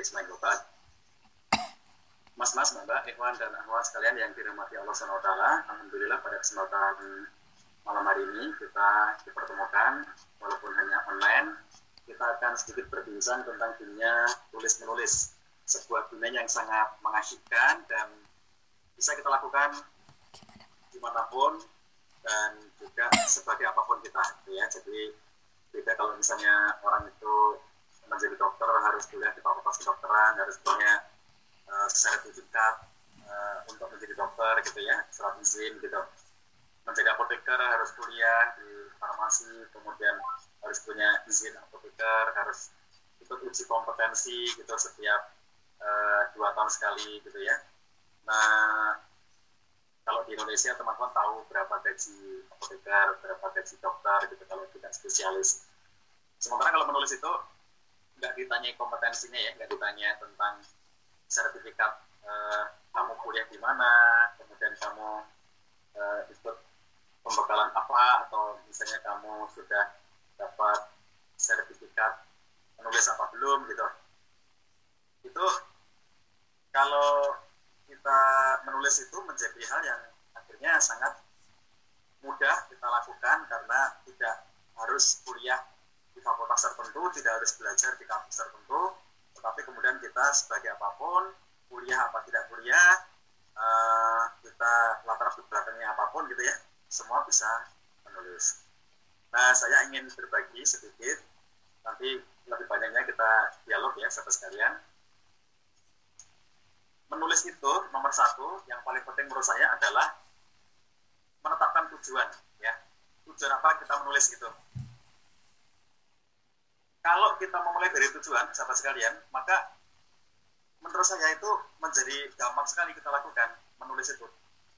wa ba'd Mas-mas, Mbak, ikhwan dan akhwat sekalian yang dirahmati Allah SWT, Alhamdulillah pada kesempatan malam hari ini kita dipertemukan walaupun hanya online kita akan sedikit berbincang tentang dunia tulis menulis sebuah dunia yang sangat mengasyikkan dan bisa kita lakukan di mana pun dan juga sebagai apa pun kita ya. Jadi beda kalau misalnya orang itu menjadi dokter harus kuliah di fakultas kedokteran harus punya uh, sertifikat uh, untuk menjadi dokter gitu ya surat izin gitu. Menjadi apoteker harus kuliah di farmasi kemudian harus punya izin apoteker harus ikut uji kompetensi gitu setiap uh, dua tahun sekali gitu ya. Nah kalau di Indonesia teman-teman tahu berapa gaji apoteker berapa gaji dokter gitu kalau tidak spesialis. Sementara kalau menulis itu nggak ditanya kompetensinya ya nggak ditanya tentang sertifikat uh, kamu kuliah di mana kemudian kamu uh, ikut pembekalan apa atau misalnya kamu sudah dapat sertifikat menulis apa belum gitu. Itu kalau kita menulis itu menjadi hal yang akhirnya sangat mudah kita lakukan karena tidak harus kuliah di fakultas tertentu, tidak harus belajar di kampus tertentu, tetapi kemudian kita sebagai apa pun, kuliah apa tidak kuliah, uh, kita latar belakangnya apa pun gitu ya, semua bisa menulis. Nah, saya ingin berbagi sedikit, nanti lebih banyaknya kita dialog ya, sahabat sekalian. Menulis itu nomor satu, yang paling penting menurut saya adalah menetapkan tujuan. ya Tujuan apa kita menulis itu? Kalau kita memulai dari tujuan, sahabat sekalian, maka menurut saya itu menjadi gampang sekali kita lakukan menulis itu.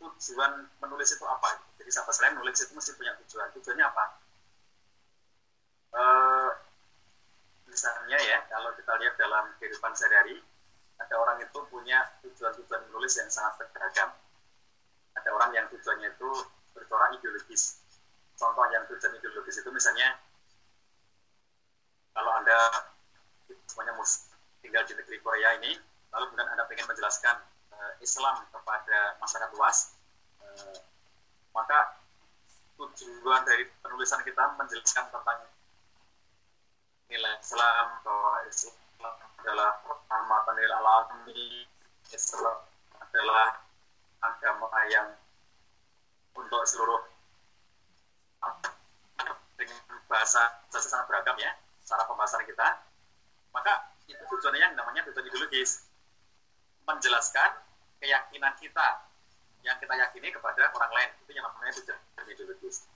Tujuan menulis itu apa? Jadi sahabat sekalian menulis itu mesti punya tujuan. Tujuannya apa? Uh, misalnya ya, kalau kita lihat dalam kehidupan sehari-hari, ada orang itu punya tujuan-tujuan menulis yang sangat beragam. Ada orang yang tujuannya itu bercorak ideologis. Contoh yang tujuan ideologis itu misalnya, kalau Anda semuanya tinggal di negeri Korea ini, lalu kemudian Anda ingin menjelaskan uh, Islam kepada masyarakat luas, uh, maka tujuan dari penulisan kita menjelaskan tentang nilai Islam bahwa Islam adalah rahmatan lil alamin Islam adalah agama yang untuk seluruh dengan bahasa bahasa sangat beragam ya cara pembahasan kita maka itu tujuannya yang namanya tujuan ideologis. Menjelaskan keyakinan kita yang kita yakini kepada orang lain. Itu yang namanya tujuan ideologis.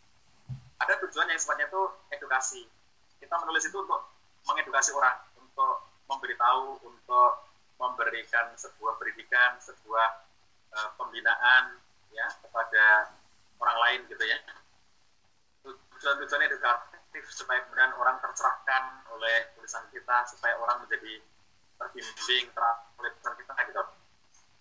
Ada tujuan yang sifatnya itu edukasi. Kita menulis itu untuk mengedukasi orang, untuk memberitahu, untuk memberikan sebuah pendidikan, sebuah uh, pembinaan ya kepada orang lain gitu ya. Tujuan-tujuan edukatif supaya kemudian orang tercerahkan oleh tulisan kita, supaya orang menjadi terbimbing oleh tulisan kita gitu.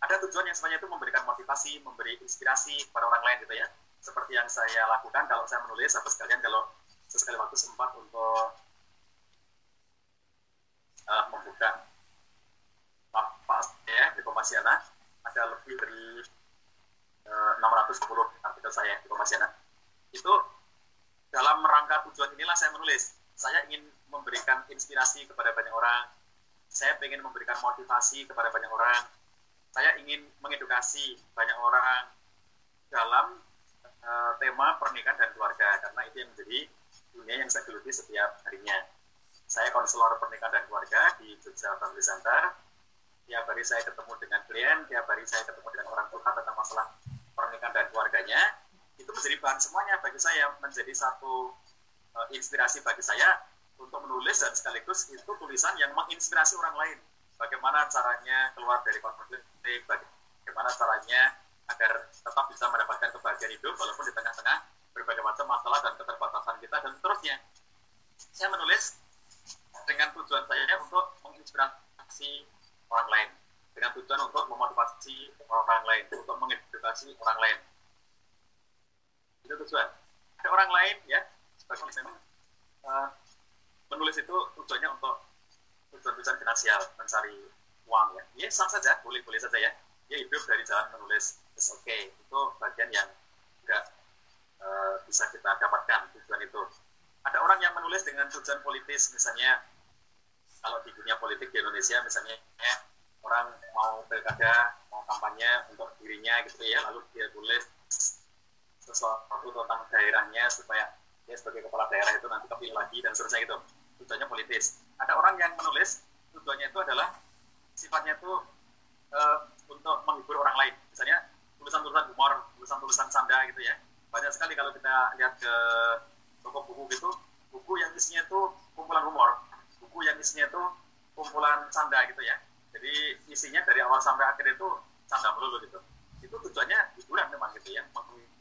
Ada tujuan yang sebenarnya itu memberikan motivasi, memberi inspirasi kepada orang lain gitu ya. Seperti yang saya lakukan kalau saya menulis, sahabat sekalian kalau sesekali waktu sempat untuk uh, membuka lapas ya di Komasiana ada lebih dari uh, 610 artikel saya di Komasiana itu dalam rangka tujuan inilah saya menulis saya ingin memberikan inspirasi kepada banyak orang saya ingin memberikan motivasi kepada banyak orang saya ingin mengedukasi banyak orang dalam uh, tema pernikahan dan keluarga karena itu yang menjadi dunia yang saya geluti setiap harinya saya konselor pernikahan dan keluarga di Jogja Family Center. Tiap hari saya ketemu dengan klien, tiap hari saya ketemu dengan orang tua tentang masalah pernikahan dan keluarganya. Menjadi bahan semuanya bagi saya, menjadi satu uh, inspirasi bagi saya untuk menulis dan sekaligus itu tulisan yang menginspirasi orang lain. Bagaimana caranya keluar dari konflik, bagaimana caranya agar tetap bisa mendapatkan kebahagiaan hidup walaupun di tengah-tengah berbagai macam masalah dan keterbatasan kita dan seterusnya. Saya menulis dengan tujuan saya untuk menginspirasi orang lain dengan tujuan untuk memotivasi orang lain untuk mengedukasi orang lain itu tujuan ada orang lain ya sebagai memang uh, menulis itu tujuannya untuk tujuan-tujuan finansial mencari uang ya. Ya sah saja boleh boleh saja ya. Ya hidup dari jalan menulis. Oke okay. itu bagian yang enggak uh, bisa kita dapatkan tujuan itu. Ada orang yang menulis dengan tujuan politis misalnya kalau di dunia politik di Indonesia misalnya ya, orang mau pilkada mau kampanye untuk dirinya gitu ya lalu dia tulis sesuatu tentang daerahnya supaya dia sebagai kepala daerah itu nanti kepilih lagi dan seterusnya itu tujuannya politis. Ada orang yang menulis tujuannya itu adalah sifatnya itu uh, untuk menghibur orang lain. Misalnya tulisan-tulisan humor tulisan-tulisan canda gitu ya. Banyak sekali kalau kita lihat ke toko buku gitu buku yang isinya itu kumpulan humor. Buku yang isinya itu kumpulan canda gitu ya. Jadi isinya dari awal sampai akhir itu canda melulu gitu. Itu tujuannya hiburan memang gitu ya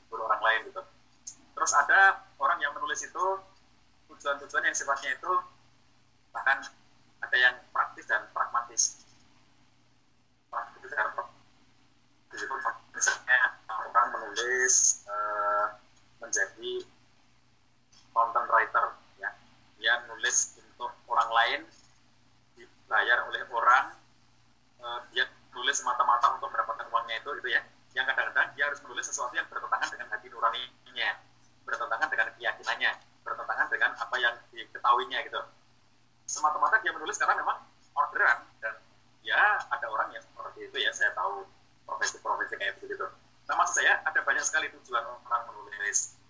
menghibur orang lain gitu. Terus ada orang yang menulis itu tujuan-tujuan yang sifatnya itu bahkan ada yang praktis dan pragmatis. Praktis dan pragmatis misalnya orang menulis uh, menjadi content writer ya. Dia nulis untuk orang lain dibayar oleh orang uh, dia nulis semata-mata untuk mendapatkan uangnya itu itu ya yang kadang-kadang dia harus menulis sesuatu yang bertentangan dengan hati nuraninya bertentangan dengan keyakinannya bertentangan dengan apa yang diketahuinya gitu. Semata-mata dia menulis karena memang orderan dan ya ada orang yang seperti itu ya saya tahu profesi-profesi kayak begitu. Nah maksud saya ada banyak sekali tujuan orang menulis.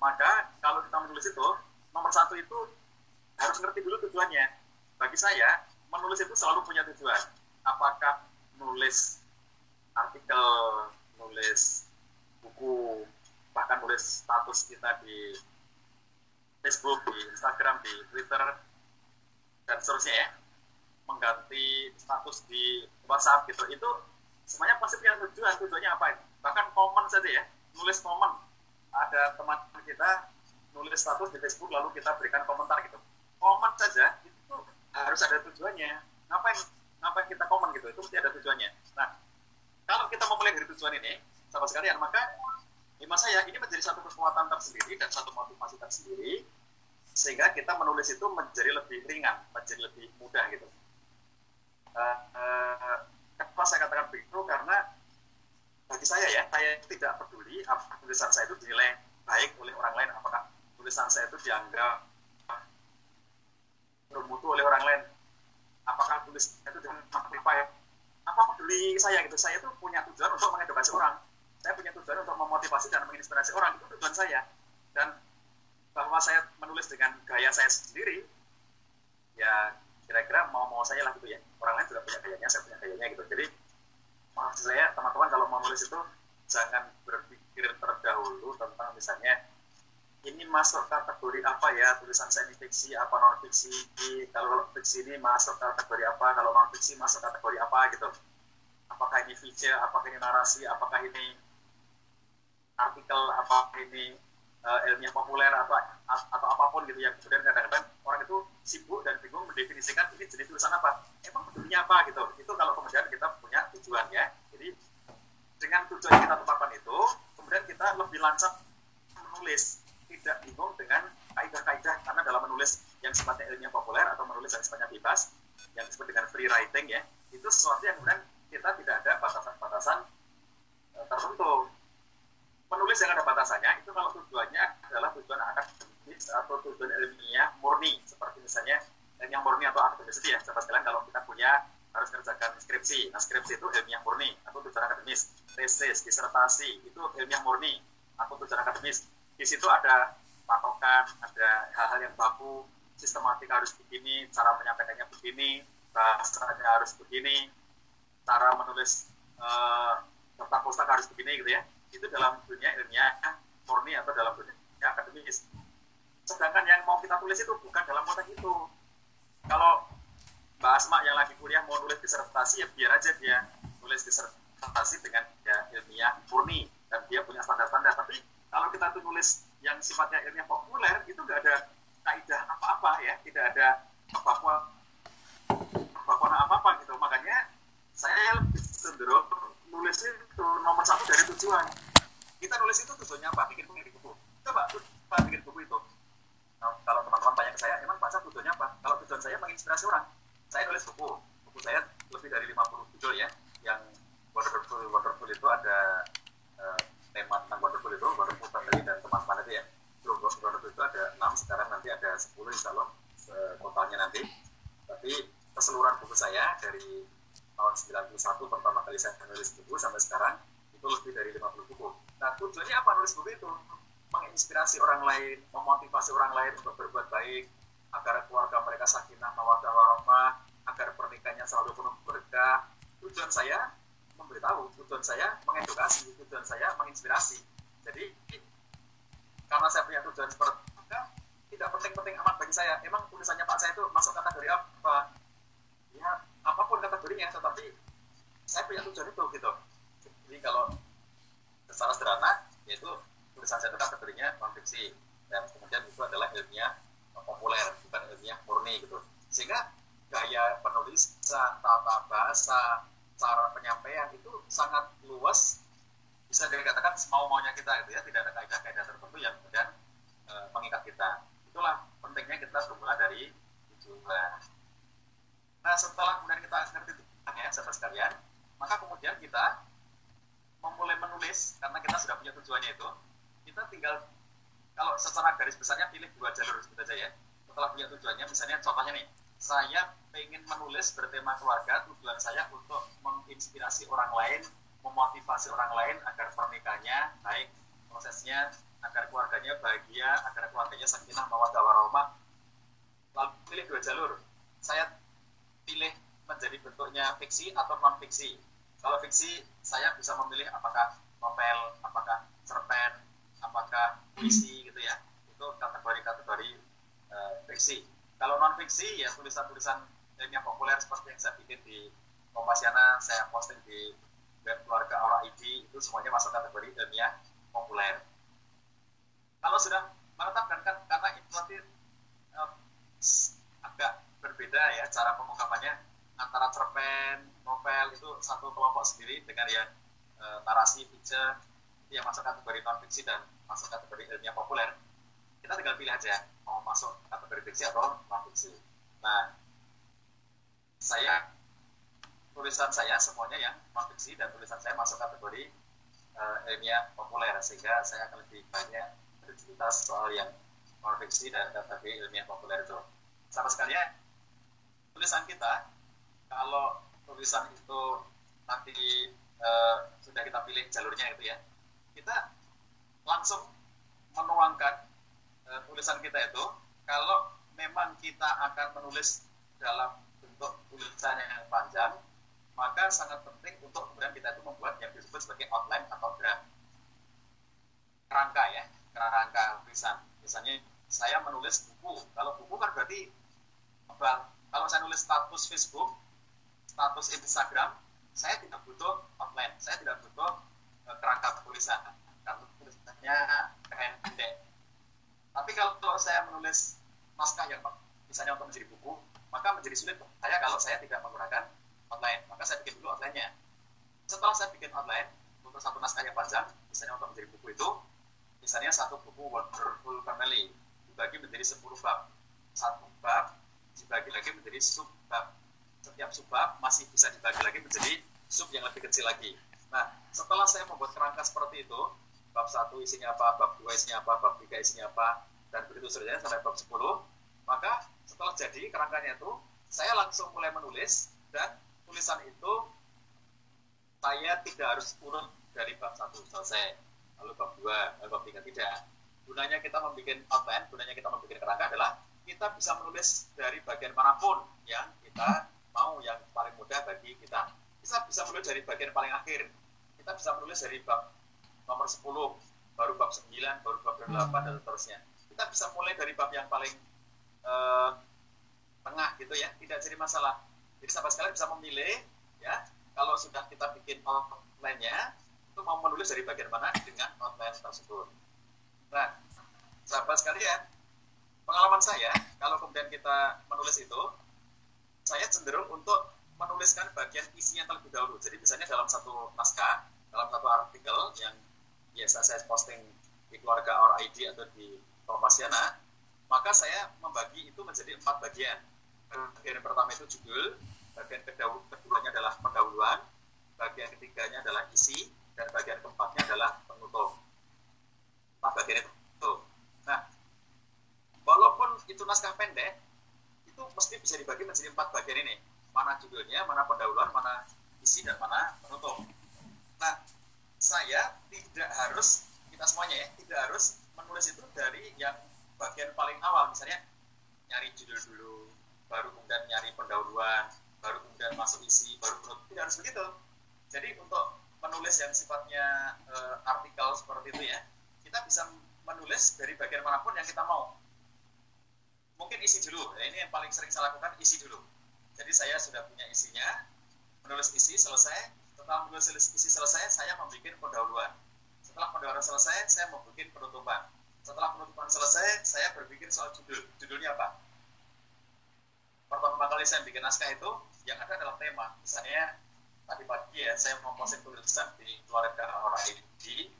Maka kalau kita menulis itu nomor satu itu harus ngerti dulu tujuannya. Bagi saya menulis itu selalu punya tujuan. Apakah nulis artikel nulis buku bahkan nulis status kita di Facebook, di Instagram, di Twitter dan seterusnya ya. Mengganti status di WhatsApp gitu. Itu semuanya pasti punya tujuan. Tujuannya apa bahkan komen saja ya. Nulis komen. Ada teman kita nulis status di Facebook lalu kita berikan komentar gitu. Komen saja itu harus ada tujuannya. Ngapain? Ngapain kita komen gitu? Itu mesti ada tujuannya kalau kita memulai dari tujuan ini sama sekalian maka lima saya ini menjadi satu kekuatan tersendiri dan satu motivasi tersendiri sehingga kita menulis itu menjadi lebih ringan menjadi lebih mudah gitu uh, uh, kenapa saya katakan begitu karena bagi saya ya, saya tidak peduli apakah tulisan saya itu dinilai baik oleh orang lain, apakah tulisan saya itu dianggap bermutu oleh orang lain, apakah tulisan itu dengan ya? Apa peduli saya gitu, saya itu punya tujuan untuk mengedukasi orang, saya punya tujuan untuk memotivasi dan menginspirasi orang, itu tujuan saya, dan bahwa saya menulis dengan gaya saya sendiri, ya kira-kira mau-mau saya lah gitu ya, orang lain juga punya gayanya, saya punya gayanya gitu, jadi maksud saya teman-teman kalau mau nulis itu jangan berpikir terdahulu tentang misalnya ini masuk kategori apa ya? Tulisan semi fiksi apa non fiksi? Kalau fiksi ini masuk kategori apa? Kalau non fiksi masuk kategori apa gitu? Apakah ini feature apakah ini narasi? Apakah ini artikel? Apa ini uh, ilmiah populer? Atau atau apa pun gitu ya. Kemudian kadang-kadang orang itu sibuk dan bingung mendefinisikan ini jenis tulisan apa. Emang bentuknya apa gitu? Itu kalau kemudian kita punya tujuan ya. Jadi dengan tujuan kita tetapkan itu kemudian kita lebih lancar menulis tidak bingung dengan kaidah-kaidah karena dalam menulis yang sifatnya ilmiah populer atau menulis yang sifatnya bebas yang disebut dengan free writing ya itu sesuatu yang kemudian kita tidak ada batasan-batasan uh, tertentu. Menulis yang ada batasannya itu kalau tujuannya adalah tujuan akademis atau tujuan ilmiah murni seperti misalnya yang murni atau akademis ya sahabat sekalian kalau kita punya harus kerjakan skripsi. Nah skripsi itu ilmiah murni atau tujuan akademis. Tesis disertasi itu ilmiah murni atau tujuan akademis di situ ada patokan ada hal-hal yang baku sistematik harus begini cara menyampaikannya begini bahasanya harus begini cara menulis uh, pustaka harus begini gitu ya itu dalam dunia ilmiah murni atau dalam dunia akademis. Sedangkan yang mau kita tulis itu bukan dalam konteks itu. Kalau Mbak Asma yang lagi kuliah mau nulis disertasi ya biar aja dia nulis disertasi dengan ya, ilmiah murni dan dia punya standar-standar. Tapi kalau kita tuh nulis yang sifatnya ilmiah populer itu nggak ada kaidah apa-apa ya. Tidak ada bahwa bahwa apa-apa gitu. Makanya saya lebih cenderung nulis itu nomor satu dari tujuan. Kita nulis itu tujuannya apa? Bikin buku buku. Coba kita bikin buku itu. Nah, kalau teman-teman banyak ke saya emang baca tujuannya apa? Kalau tujuan saya menginspirasi orang. Saya nulis buku. Buku saya lebih dari 50 judul ya yang wonderful wonderful itu ada 10 insya Allah totalnya nanti. Tapi keseluruhan buku saya dari tahun 91 pertama kali saya menulis buku sampai sekarang itu lebih dari 50 buku. Nah tujuannya apa nulis buku itu? Menginspirasi orang lain, memotivasi orang lain untuk berbuat baik, agar keluarga mereka sakinah, mawadah, warahmah, agar pernikahannya selalu penuh berkah. Tujuan saya memberitahu, tujuan saya mengedukasi, tujuan saya menginspirasi. Jadi karena saya punya tujuan seperti tidak penting-penting amat bagi saya. Emang tulisannya Pak saya itu masuk kategori apa? Ya, apa pun kategorinya, tetapi saya punya tujuan itu gitu. Jadi kalau secara sederhana, yaitu tulisan saya itu kategorinya non fiksi dan kemudian itu adalah ilmiah populer, bukan ilmiah murni gitu. Sehingga gaya penulisan, tata bahasa, cara penyampaian itu sangat luas bisa dikatakan semau maunya kita gitu ya tidak ada kaidah-kaidah tertentu yang kemudian e, mengikat kita itulah pentingnya kita bermula dari tujuan. Nah setelah kemudian kita ngerti tujuannya sahabat sekalian maka kemudian kita memulai menulis karena kita sudah punya tujuannya itu kita tinggal kalau secara garis besarnya pilih dua jalur sebut aja ya. Setelah punya tujuannya misalnya contohnya nih saya ingin menulis bertema keluarga tujuan saya untuk menginspirasi orang lain memotivasi orang lain agar pernikahannya baik prosesnya agar keluarganya bahagia agar keluarganya sakinah mawaddah warahmah lalu pilih dua jalur. Saya pilih menjadi bentuknya fiksi atau non fiksi kalau fiksi saya bisa memilih apakah novel apakah cerpen apakah puisi gitu ya. Itu kategori-kategori uh, fiksi. Kalau non fiksi ya tulisan-tulisan yang populer seperti yang saya bikin di Kompasiana saya posting di dan keluarga orang ID itu semuanya masuk kategori ilmiah populer. Kalau sudah menetapkan kan karena itu um, agak berbeda ya cara pengungkapannya antara cerpen, novel itu satu kelompok sendiri dengan yang e, narasi, feature yang masuk kategori non fiksi dan masuk kategori ilmiah populer. Kita tinggal pilih aja mau masuk kategori fiksi atau non fiksi. Nah, saya tulisan saya semuanya yang non fiksi dan tulisan saya masuk kategori uh, ilmiah populer sehingga saya akan lebih banyak bercerita soal yang non fiksi dan kategori ilmiah populer itu. Sama sekalian tulisan kita kalau tulisan itu nanti uh, sudah kita pilih jalurnya itu ya kita langsung menuangkan uh, tulisan kita itu kalau memang kita akan menulis dalam bentuk tulisan yang panjang maka sangat penting untuk kemudian kita itu membuat yang disebut sebagai outline atau draft kerangka ya kerangka tulisan misalnya saya menulis buku. Kalau buku kan berarti kalau saya nulis status Facebook status Instagram saya tidak butuh outline. Saya tidak butuh uh, kerangka tulisan karena tulisannya pendek. Tapi kalau saya menulis naskah yang misalnya untuk menjadi buku maka menjadi sulit saya kalau saya tidak menggunakan outline. Maka saya bikin dulu outline-nya. Setelah saya bikin outline untuk satu naskah yang panjang misalnya untuk menjadi buku itu misalnya satu buku Wonderful Family dibagi menjadi 10 bab. Satu bab dibagi lagi menjadi sub bab. Setiap sub bab masih bisa dibagi lagi menjadi sub yang lebih kecil lagi. Nah setelah saya membuat kerangka seperti itu bab satu isinya apa, bab dua isinya apa, bab tiga isinya apa, dan begitu seterusnya sampai bab 10, maka setelah jadi kerangkanya itu, saya langsung mulai menulis dan tulisan itu saya tidak harus urut dari bab satu selesai lalu bab dua lalu bab tiga tidak. Gunanya kita membuat outline gunanya kita membuat kerangka adalah kita bisa menulis dari bagian mana pun yang kita mau yang paling mudah bagi kita. Kita bisa menulis dari bagian paling akhir. Kita bisa menulis dari bab nomor 10 baru bab 9 baru bab 8 dan seterusnya. Kita bisa mulai dari bab yang paling uh, tengah gitu ya tidak jadi masalah. Jadi sahabat sekalian bisa memilih ya. Kalau sudah kita bikin outline-nya itu mau menulis dari bagian mana dengan outline tersebut. Nah, sahabat sekalian, pengalaman saya kalau kemudian kita menulis itu, saya cenderung untuk menuliskan bagian isinya terlebih dahulu. Jadi misalnya dalam satu naskah, dalam satu artikel yang biasa saya posting di keluarga Our ID atau di Kompasiana, maka saya membagi itu menjadi empat bagian bagian pertama itu judul, bagian keduanya adalah pendahuluan, bagian ketiganya adalah isi, dan bagian keempatnya adalah penutup. Empat bagian itu. Nah, walaupun itu naskah pendek, itu mesti bisa dibagi menjadi empat bagian ini. Mana judulnya, mana pendahuluan, mana isi, dan mana penutup. Nah, saya tidak harus, kita semuanya ya, tidak harus menulis itu dari yang bagian paling awal. Misalnya, nyari judul dulu, baru kemudian nyari pendahuluan, baru kemudian masuk isi, baru penutup. Tidak harus begitu. Jadi untuk menulis yang sifatnya uh, artikel seperti itu ya, kita bisa menulis dari bagian mana pun yang kita mau. Mungkin isi dulu, ya, ini yang paling sering saya lakukan, isi dulu. Jadi saya sudah punya isinya, menulis isi selesai, setelah menulis isi selesai, saya membuat pendahuluan. Setelah pendahuluan selesai, saya membuat penutupan. Setelah penutupan selesai, saya berpikir soal judul. Judulnya apa? pertama kali saya bikin naskah itu yang ada adalah tema misalnya tadi pagi ya saya mau posting tulisan di keluarga orang ini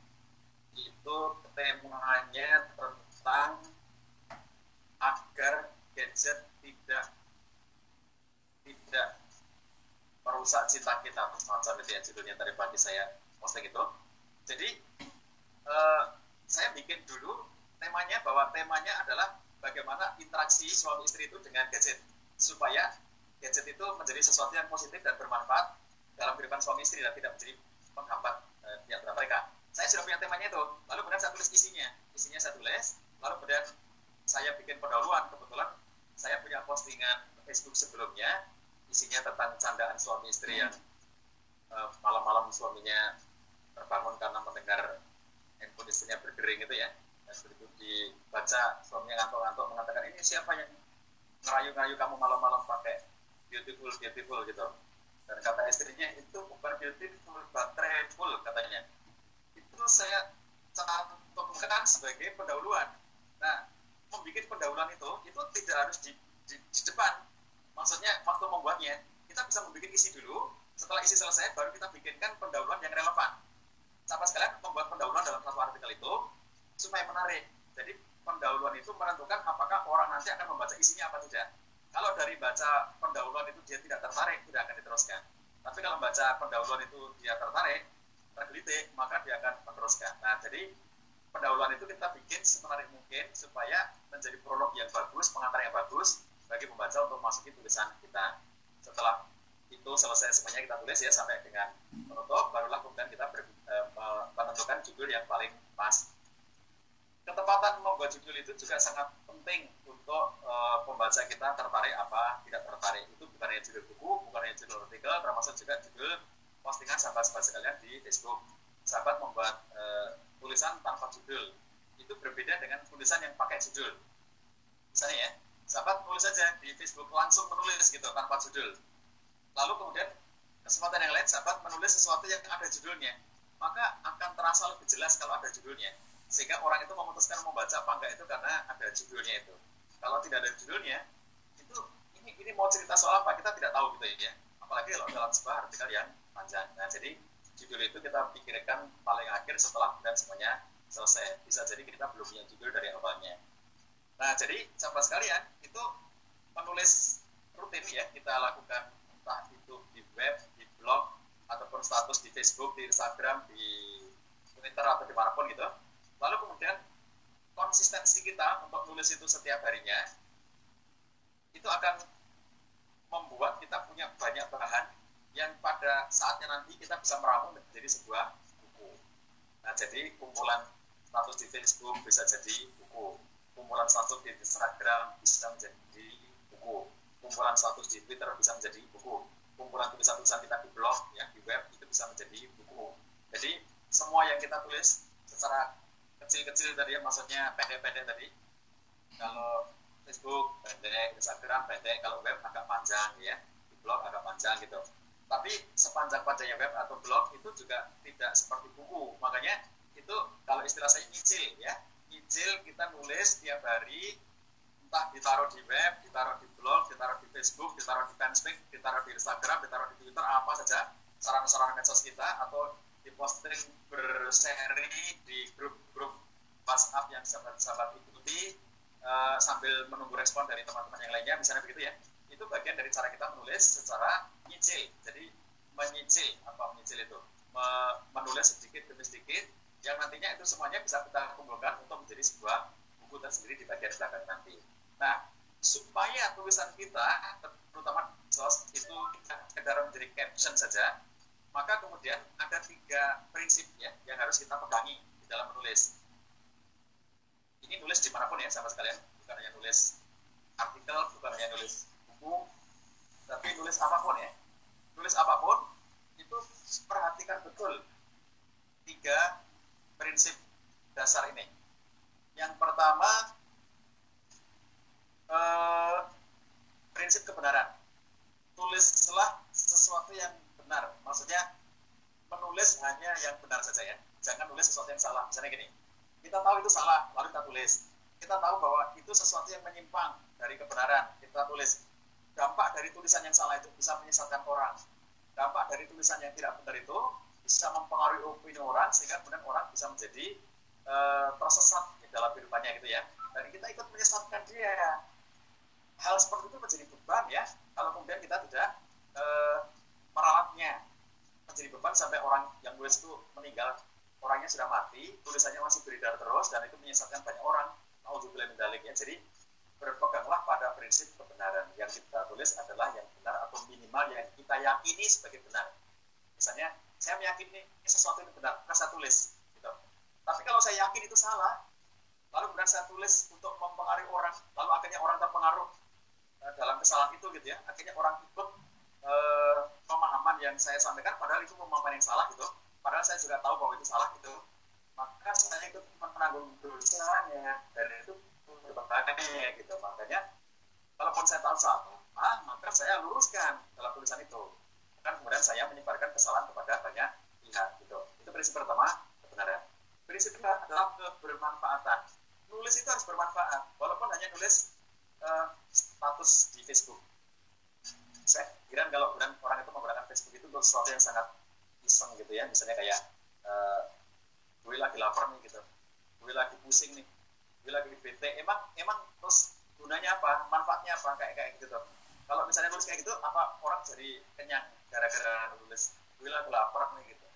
itu temanya tentang agar gadget tidak tidak merusak cita kita. Semacam itu ya judulnya tadi pagi saya posting itu. Jadi eh, saya bikin dulu temanya bahwa temanya adalah bagaimana interaksi suami istri itu dengan gadget. Supaya gadget itu menjadi sesuatu yang positif dan bermanfaat dalam kehidupan suami istri dan tidak menjadi penghambat eh, di antara mereka. Saya sudah punya temanya itu, lalu kemudian saya tulis isinya. Isinya saya tulis, lalu kemudian saya bikin pendahuluan. Kebetulan saya punya postingan Facebook sebelumnya, isinya tentang candaan suami istri yang eh, malam-malam suaminya terbangun karena mendengar handphone istrinya berdering itu ya. Dan begitu dibaca suaminya ngantuk-ngantuk mengatakan ini siapa yang ngerayu-ngerayu kamu malam-malam pakai beautiful beautiful gitu dan kata istrinya itu bukan beautiful baterai full katanya. Itu saya cantumkan sebagai pendahuluan. Nah membuat pendahuluan itu itu tidak harus di, di, di depan. Maksudnya waktu membuatnya kita bisa membuat isi dulu. Setelah isi selesai baru kita bikinkan pendahuluan yang relevan. Sama sekalian membuat pendahuluan dalam satu artikel itu supaya menarik. Jadi pendahuluan itu menentukan apakah orang nanti akan membaca isinya apa tidak. Kalau dari baca pendahuluan itu dia tidak tertarik, tidak akan diteruskan. Tapi kalau baca pendahuluan itu dia tertarik, tergelitik, maka dia akan meneruskan. Nah, jadi pendahuluan itu kita bikin semenarik mungkin supaya menjadi prolog yang bagus, pengantar yang bagus bagi pembaca untuk masuki tulisan kita. Setelah itu selesai semuanya kita tulis ya sampai dengan penutup, barulah kemudian kita ber, e, menentukan judul yang paling pas ketepatan membuat judul itu juga sangat penting untuk uh, pembaca kita tertarik apa tidak tertarik. Itu bukan hanya judul buku bukan hanya judul artikel termasuk juga judul postingan sahabat-sahabat sekalian di Facebook. Sahabat membuat uh, tulisan tanpa judul. Itu berbeda dengan tulisan yang pakai judul. Misalnya ya sahabat tulis saja di Facebook langsung menulis gitu tanpa judul. Lalu kemudian kesempatan yang lain sahabat menulis sesuatu yang ada judulnya. Maka akan terasa lebih jelas kalau ada judulnya sehingga orang itu memutuskan membaca apa enggak itu karena ada judulnya itu. Kalau tidak ada judulnya itu ini ini mau cerita soal apa kita tidak tahu gitu ya. Apalagi kalau dalam sebuah artikel yang panjang. Nah jadi judul itu kita pikirkan paling akhir setelah dan semuanya selesai. Bisa jadi kita belum punya judul dari awalnya. Nah jadi sahabat sekalian itu penulis rutin ya kita lakukan entah itu di web di blog ataupun status di Facebook di Instagram di Twitter atau di mana pun gitu Lalu kemudian konsistensi kita untuk nulis itu setiap harinya itu akan membuat kita punya banyak bahan yang pada saatnya nanti kita bisa meramu menjadi sebuah buku. Nah, jadi kumpulan status di Facebook bisa jadi buku, kumpulan status di Instagram bisa menjadi buku, kumpulan status di Twitter bisa menjadi buku, kumpulan tulisan-tulisan kita di blog, yang di web itu bisa menjadi buku. Jadi semua yang kita tulis secara kecil-kecil tadi ya maksudnya pendek-pendek tadi. Kalau Facebook pendek Instagram pendek. Kalau web agak panjang ya. Di blog agak panjang gitu. Tapi sepanjang-panjangnya web atau blog itu juga tidak seperti buku. Makanya itu kalau istilah saya nyicil ya. Nyicil kita nulis tiap hari. Entah ditaruh di web, ditaruh di blog, ditaruh di Facebook, ditaruh di fanspage, ditaruh di Instagram, ditaruh di Twitter, apa saja sarana-sarana medsos kita atau diposting berseri di grup-grup WhatsApp yang sahabat-sahabat ikuti uh, sambil menunggu respon dari teman-teman yang lainnya misalnya begitu ya. Itu bagian dari cara kita menulis secara nyicil. Jadi menyicil apa menyicil itu? Menulis sedikit demi sedikit yang nantinya itu semuanya bisa kita kumpulkan untuk menjadi sebuah buku tersendiri di bagian belakang nanti. Nah supaya tulisan kita terutama sos itu sekedar menjadi caption saja maka kemudian ada tiga prinsip ya yang harus kita pegangi di dalam menulis. Ini nulis di mana pun ya sama sekalian. Bukan hanya nulis artikel bukan hanya nulis buku tapi nulis apa pun ya. Nulis apa pun itu perhatikan betul tiga prinsip dasar ini. Yang pertama eh, prinsip kebenaran. Tulislah sesuatu yang benar. Maksudnya menulis hanya yang benar saja ya. Jangan nulis sesuatu yang salah. Misalnya gini kita tahu itu salah lalu kita tulis. Kita tahu bahwa itu sesuatu yang menyimpang dari kebenaran kita tulis. Dampak dari tulisan yang salah itu bisa menyesatkan orang. Dampak dari tulisan yang tidak benar itu bisa mempengaruhi opini orang sehingga kemudian orang bisa menjadi e, tersesat di dalam kehidupannya gitu ya. Dan kita ikut menyesatkan dia. Hal seperti itu menjadi beban ya kalau kemudian kita tidak e, meralatnya menjadi beban sampai orang yang nulis itu meninggal orangnya sudah mati tulisannya masih beredar terus dan itu menyesatkan banyak orang ya. Jadi berpeganglah pada prinsip kebenaran. Yang kita tulis adalah yang benar atau minimal yang kita yakini sebagai benar. Misalnya, saya meyakini sesuatu itu benar, maka saya tulis. Gitu. Tapi kalau saya yakin itu salah, lalu kemudian saya tulis untuk mempengaruhi orang, lalu akhirnya orang terpengaruh uh, dalam kesalahan itu gitu ya. Akhirnya orang ikut yang saya sampaikan, padahal itu pemahaman yang salah gitu. Padahal saya juga tahu bahwa itu salah gitu. Maka saya ikut menanggung dosanya dan itu berbahaya gitu. Makanya kalaupun saya tahu salah maka saya luruskan dalam tulisan itu. Kan kemudian saya menyebarkan kesalahan kepada banyak pihak gitu. Itu prinsip pertama kebenaran. Prinsip kedua adalah kebermanfaatan. Nulis itu harus bermanfaat. Walaupun hanya nulis uh, status di Facebook saya kira kalau kemudian orang itu menggunakan Facebook itu untuk sesuatu yang sangat iseng gitu ya. Misalnya kayak uh, gue lagi lapar nih gitu. Gue lagi pusing nih gue lagi bete emang emang terus gunanya apa? Manfaatnya apa? Kayak kayak gitu kalau misalnya nulis kayak gitu apa orang jadi kenyang gara-gara nulis gue lagi lapar nih gitu.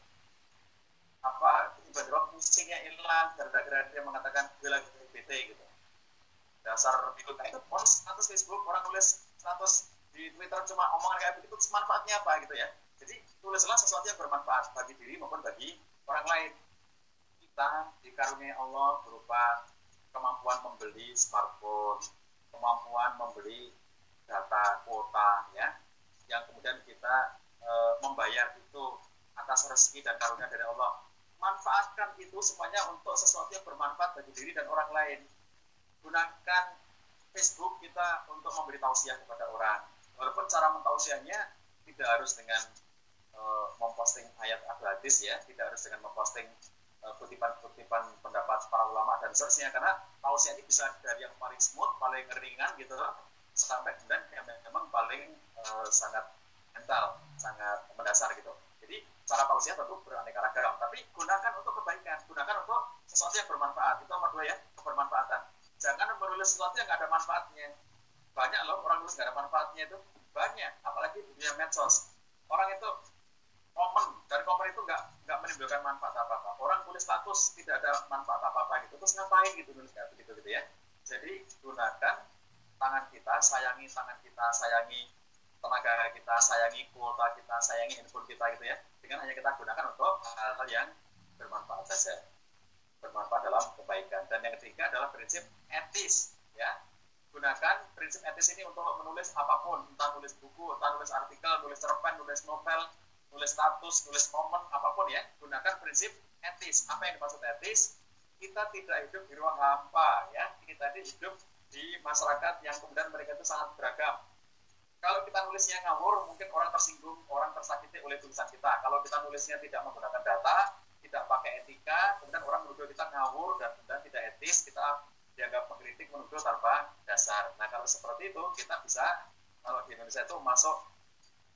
Apa tiba-tiba pusingnya hilang gara-gara dia mengatakan gue lagi bete gitu. Dasar itu kayak itu post status Facebook orang nulis status di Twitter cuma omongan kayak begitu manfaatnya apa gitu ya jadi tulislah sesuatu yang bermanfaat bagi diri maupun bagi orang lain kita dikaruniai Allah berupa kemampuan membeli smartphone, kemampuan membeli data kuota ya, yang kemudian kita e, membayar itu atas rezeki dan karunia dari Allah. Manfaatkan itu semuanya untuk sesuatu yang bermanfaat bagi diri dan orang lain. Gunakan Facebook kita untuk memberi tausiah kepada orang. Walaupun cara mentausiahnya tidak harus dengan e, memposting ayat atau hadis ya, tidak harus dengan memposting Eh, kutipan-kutipan pendapat para ulama dan seterusnya karena tausiah ini bisa dari yang paling smooth, paling ringan gitu sampai kemudian yang memang paling uh, sangat mental, sangat mendasar gitu. Jadi cara tausiah tentu beraneka ragam, tapi gunakan untuk kebaikan, gunakan untuk sesuatu yang bermanfaat. Itu nomor dua ya, kebermanfaatan. Jangan menulis sesuatu yang nggak ada manfaatnya. Banyak loh orang nulis nggak ada manfaatnya itu. Banyak, apalagi dunia medsos. Orang itu komen dan komen itu nggak nggak menimbulkan manfaat apa apa orang tulis status tidak ada manfaat apa apa gitu. Terus ngapain gitu nulis kayak begitu gitu ya. Jadi gunakan tangan kita sayangi tangan kita sayangi tenaga kita sayangi kuota kita sayangi handphone kita gitu ya. Dengan hanya kita gunakan untuk hal-hal yang bermanfaat saja. Bermanfaat dalam kebaikan. Dan yang ketiga adalah prinsip etis ya gunakan prinsip etis ini untuk menulis apa pun entah nulis buku entah nulis artikel nulis cerpen nulis novel nulis status, nulis momen, apa pun ya, gunakan prinsip etis. Apa yang dimaksud etis? Kita tidak hidup di ruang hampa, ya. Kita ini hidup di masyarakat yang kemudian mereka itu sangat beragam. Kalau kita nulisnya ngawur, mungkin orang tersinggung, orang tersakiti oleh tulisan kita. Kalau kita nulisnya tidak menggunakan data, tidak pakai etika, kemudian orang menuduh kita ngawur dan kemudian tidak etis, kita dianggap mengkritik, menuduh tanpa dasar. Nah, kalau seperti itu, kita bisa, kalau di Indonesia itu masuk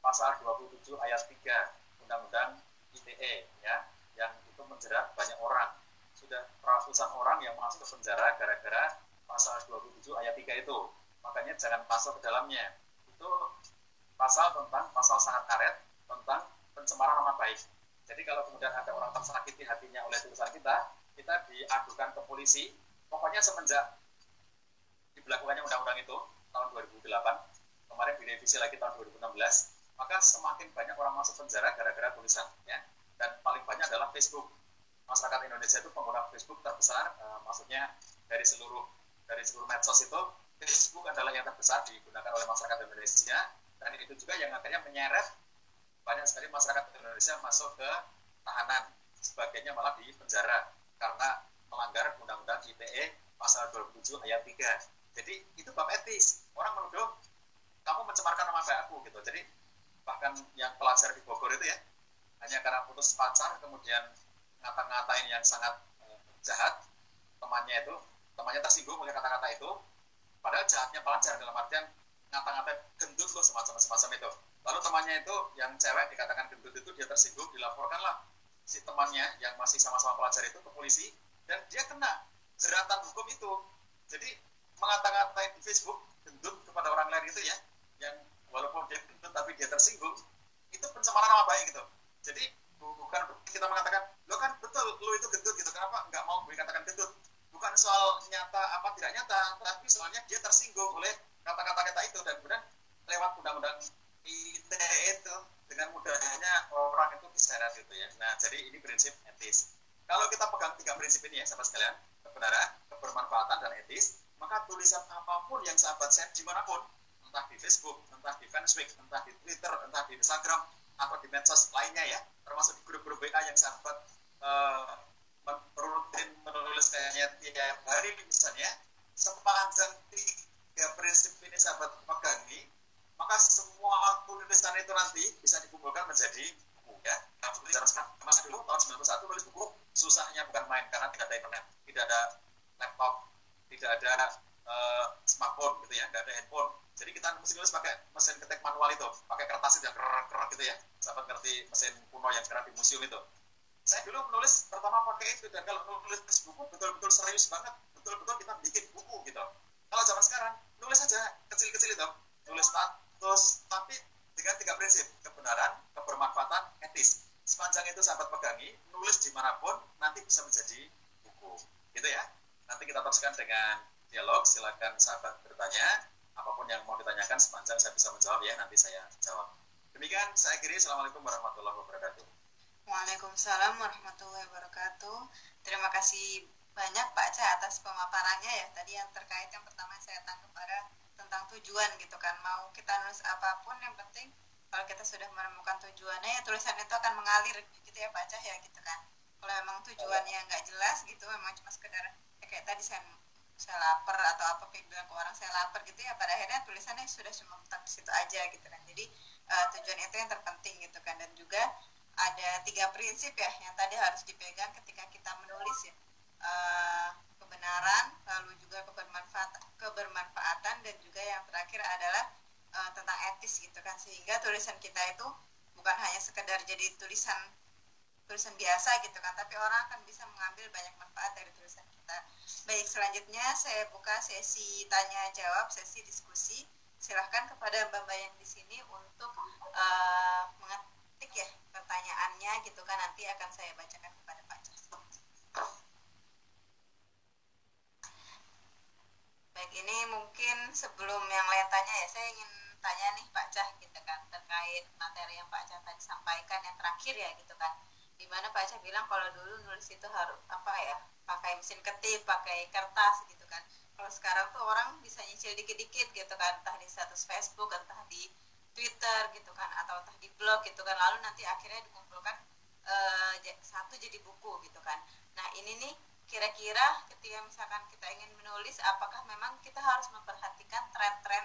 pasal 27 ayat 3 Undang-Undang ITE ya yang itu menjerat banyak orang sudah ratusan orang yang masuk ke penjara gara-gara pasal 27 ayat 3 itu makanya jangan masuk ke dalamnya itu pasal tentang pasal sangat karet tentang pencemaran nama baik. Jadi kalau kemudian ada orang tersakiti hatinya oleh tulisan kita, kita diadukan ke polisi. Pokoknya semenjak diberlakukannya undang-undang itu tahun 2008, kemarin direvisi lagi tahun 2016, maka semakin banyak orang masuk penjara gara-gara tulisan. Ya. Dan paling banyak adalah Facebook. Masyarakat Indonesia itu pengguna Facebook terbesar, uh, maksudnya dari seluruh dari seluruh medsos itu Facebook adalah yang terbesar digunakan oleh masyarakat Indonesia dan itu juga yang akhirnya menyeret banyak sekali masyarakat Indonesia masuk ke tahanan sebagainya malah di penjara karena melanggar undang-undang ITE pasal 27 ayat 3 jadi itu bab etis. Orang menuduh kamu mencemarkan nama baik aku gitu. Jadi bahkan yang pelajar di Bogor itu ya hanya karena putus pacar kemudian ngata-ngatain yang sangat eh, jahat temannya itu temannya tersinggung oleh kata-kata itu padahal jahatnya pelajar dalam artian ngata-ngata gendut loh semacam semacam itu. Lalu temannya itu yang cewek dikatakan gendut itu dia tersinggung dilaporkanlah si temannya yang masih sama-sama pelajar itu ke polisi dan dia kena jeratan hukum itu. Jadi mengata-ngatain di Facebook gendut kepada orang lain itu ya. Yang walaupun dia gendut tapi dia tersinggung itu pencemaran nama baik gitu. Jadi bukan kita mengatakan lo kan betul lo itu gendut gitu. Kenapa nggak mau dikatakan gendut? Bukan soal nyata apa tidak nyata tapi soalnya dia tersinggung oleh kata-kata kita itu. Dan kemudian lewat undang-undang ITE itu dengan mudahnya orang itu diseret gitu ya. Nah, jadi ini prinsip etis. Kalau kita pegang tiga prinsip ini ya, sahabat sekalian, kebenaran, kebermanfaatan, dan etis, maka tulisan apa pun yang sahabat share di mana pun, entah di Facebook, entah di Facebook, entah di Twitter, entah di Instagram, atau di medsos lainnya ya, termasuk di grup-grup WA yang sahabat uh, rutin menulis kayaknya tiap hari misalnya, sepanjang tiga prinsip ini sahabat pegangi, maka semua tulisan itu nanti bisa dikumpulkan menjadi ya. Nah, tulisan masa dulu tahun 91 nulis buku susahnya bukan main karena tidak ada internet, tidak ada laptop, tidak ada uh, smartphone gitu ya, tidak ada handphone. Jadi kita mesti nulis pakai mesin ketik manual itu, pakai kertas yang kerak-kerak gitu ya. Sahabat ngerti mesin kuno yang sekarang di museum itu. Saya dulu menulis pertama pakai itu dan kalau menulis buku betul-betul serius banget, betul-betul kita bikin buku gitu. Kalau zaman sekarang nulis saja kecil-kecil itu tulis status tapi dengan tiga prinsip kebenaran kebermanfaatan etis. Sepanjang itu sahabat pegangi nulis di mana pun nanti bisa menjadi buku. Gitu ya. Nanti kita teruskan dengan dialog. Silakan sahabat bertanya. Apa pun yang mau ditanyakan sepanjang saya bisa menjawab ya. Nanti saya jawab. Demikian saya kiri assalamualaikum warahmatullahi wabarakatuh. Waalaikumsalam warahmatullahi wabarakatuh. Terima kasih banyak Pak Cah atas pemaparannya ya. Tadi yang terkait yang pertama saya tangkap pada tentang tujuan gitu kan. Mau kita nulis apa pun yang penting kalau kita sudah menemukan tujuannya ya tulisan itu akan mengalir gitu ya Pak Cah ya gitu kan. Kalau memang tujuannya nggak jelas gitu memang cuma sekedar ya kayak tadi saya saya lapar atau apa kayak bilang ke orang saya lapar gitu ya pada akhirnya tulisannya sudah cuma tentang situ aja gitu kan. Jadi uh, tujuan itu yang terpenting gitu kan. Dan juga ada tiga prinsip ya yang tadi harus dipegang ketika kita menulis ya. Uh, kebenaran, lalu juga kebermanfaatan, kebermanfaatan dan juga yang terakhir adalah uh, tentang etis gitu kan. Sehingga tulisan kita itu bukan hanya sekedar jadi tulisan tulisan biasa gitu kan tapi orang akan bisa mengambil banyak manfaat dari tulisan kita. Baik selanjutnya saya buka sesi tanya jawab sesi diskusi. Silahkan kepada mbak-mbak yang di sini untuk uh, mengetik ya pertanyaannya gitu kan nanti akan saya bacakan kepada Pak Cas. Baik, ini mungkin sebelum yang lain tanya ya, saya ingin tanya nih Pak Cah gitu kan, terkait materi yang Pak Cah tadi sampaikan yang terakhir ya gitu kan. Di mana Pak Cah bilang kalau dulu nulis itu harus apa ya, pakai mesin ketik, pakai kertas gitu kan. Kalau sekarang tuh orang bisa nyicil dikit-dikit gitu kan, entah di status Facebook, entah di Twitter gitu kan, atau entah di blog gitu kan. Lalu nanti akhirnya dikumpulkan uh, satu jadi buku gitu kan. Nah ini nih kira-kira ketika misalkan kita ingin menulis apakah memang kita harus memperhatikan tren-tren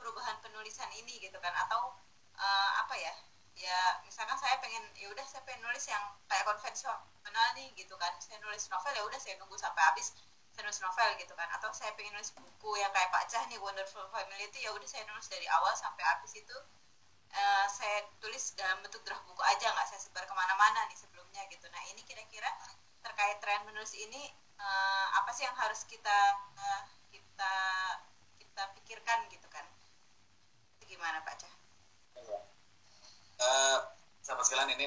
perubahan penulisan ini gitu kan? Atau uh, apa ya? Ya misalkan saya pengen ya udah saya pengen nulis yang kayak konvensional nih gitu kan. Saya nulis novel ya udah saya nunggu sampai habis. Saya nulis novel gitu kan. Atau saya pengen nulis buku yang kayak Pak Cah nih Wonderful Family itu ya udah saya nulis dari awal sampai habis itu uh, saya tulis dalam bentuk draft buku aja nggak saya sebar ke mana-mana nih sebelumnya gitu. Nah ini kira-kira terkait tren menulis ini uh, apa sih yang harus kita uh, kita kita pikirkan gitu kan gimana Pak Cah? Uh, sahabat sekalian ini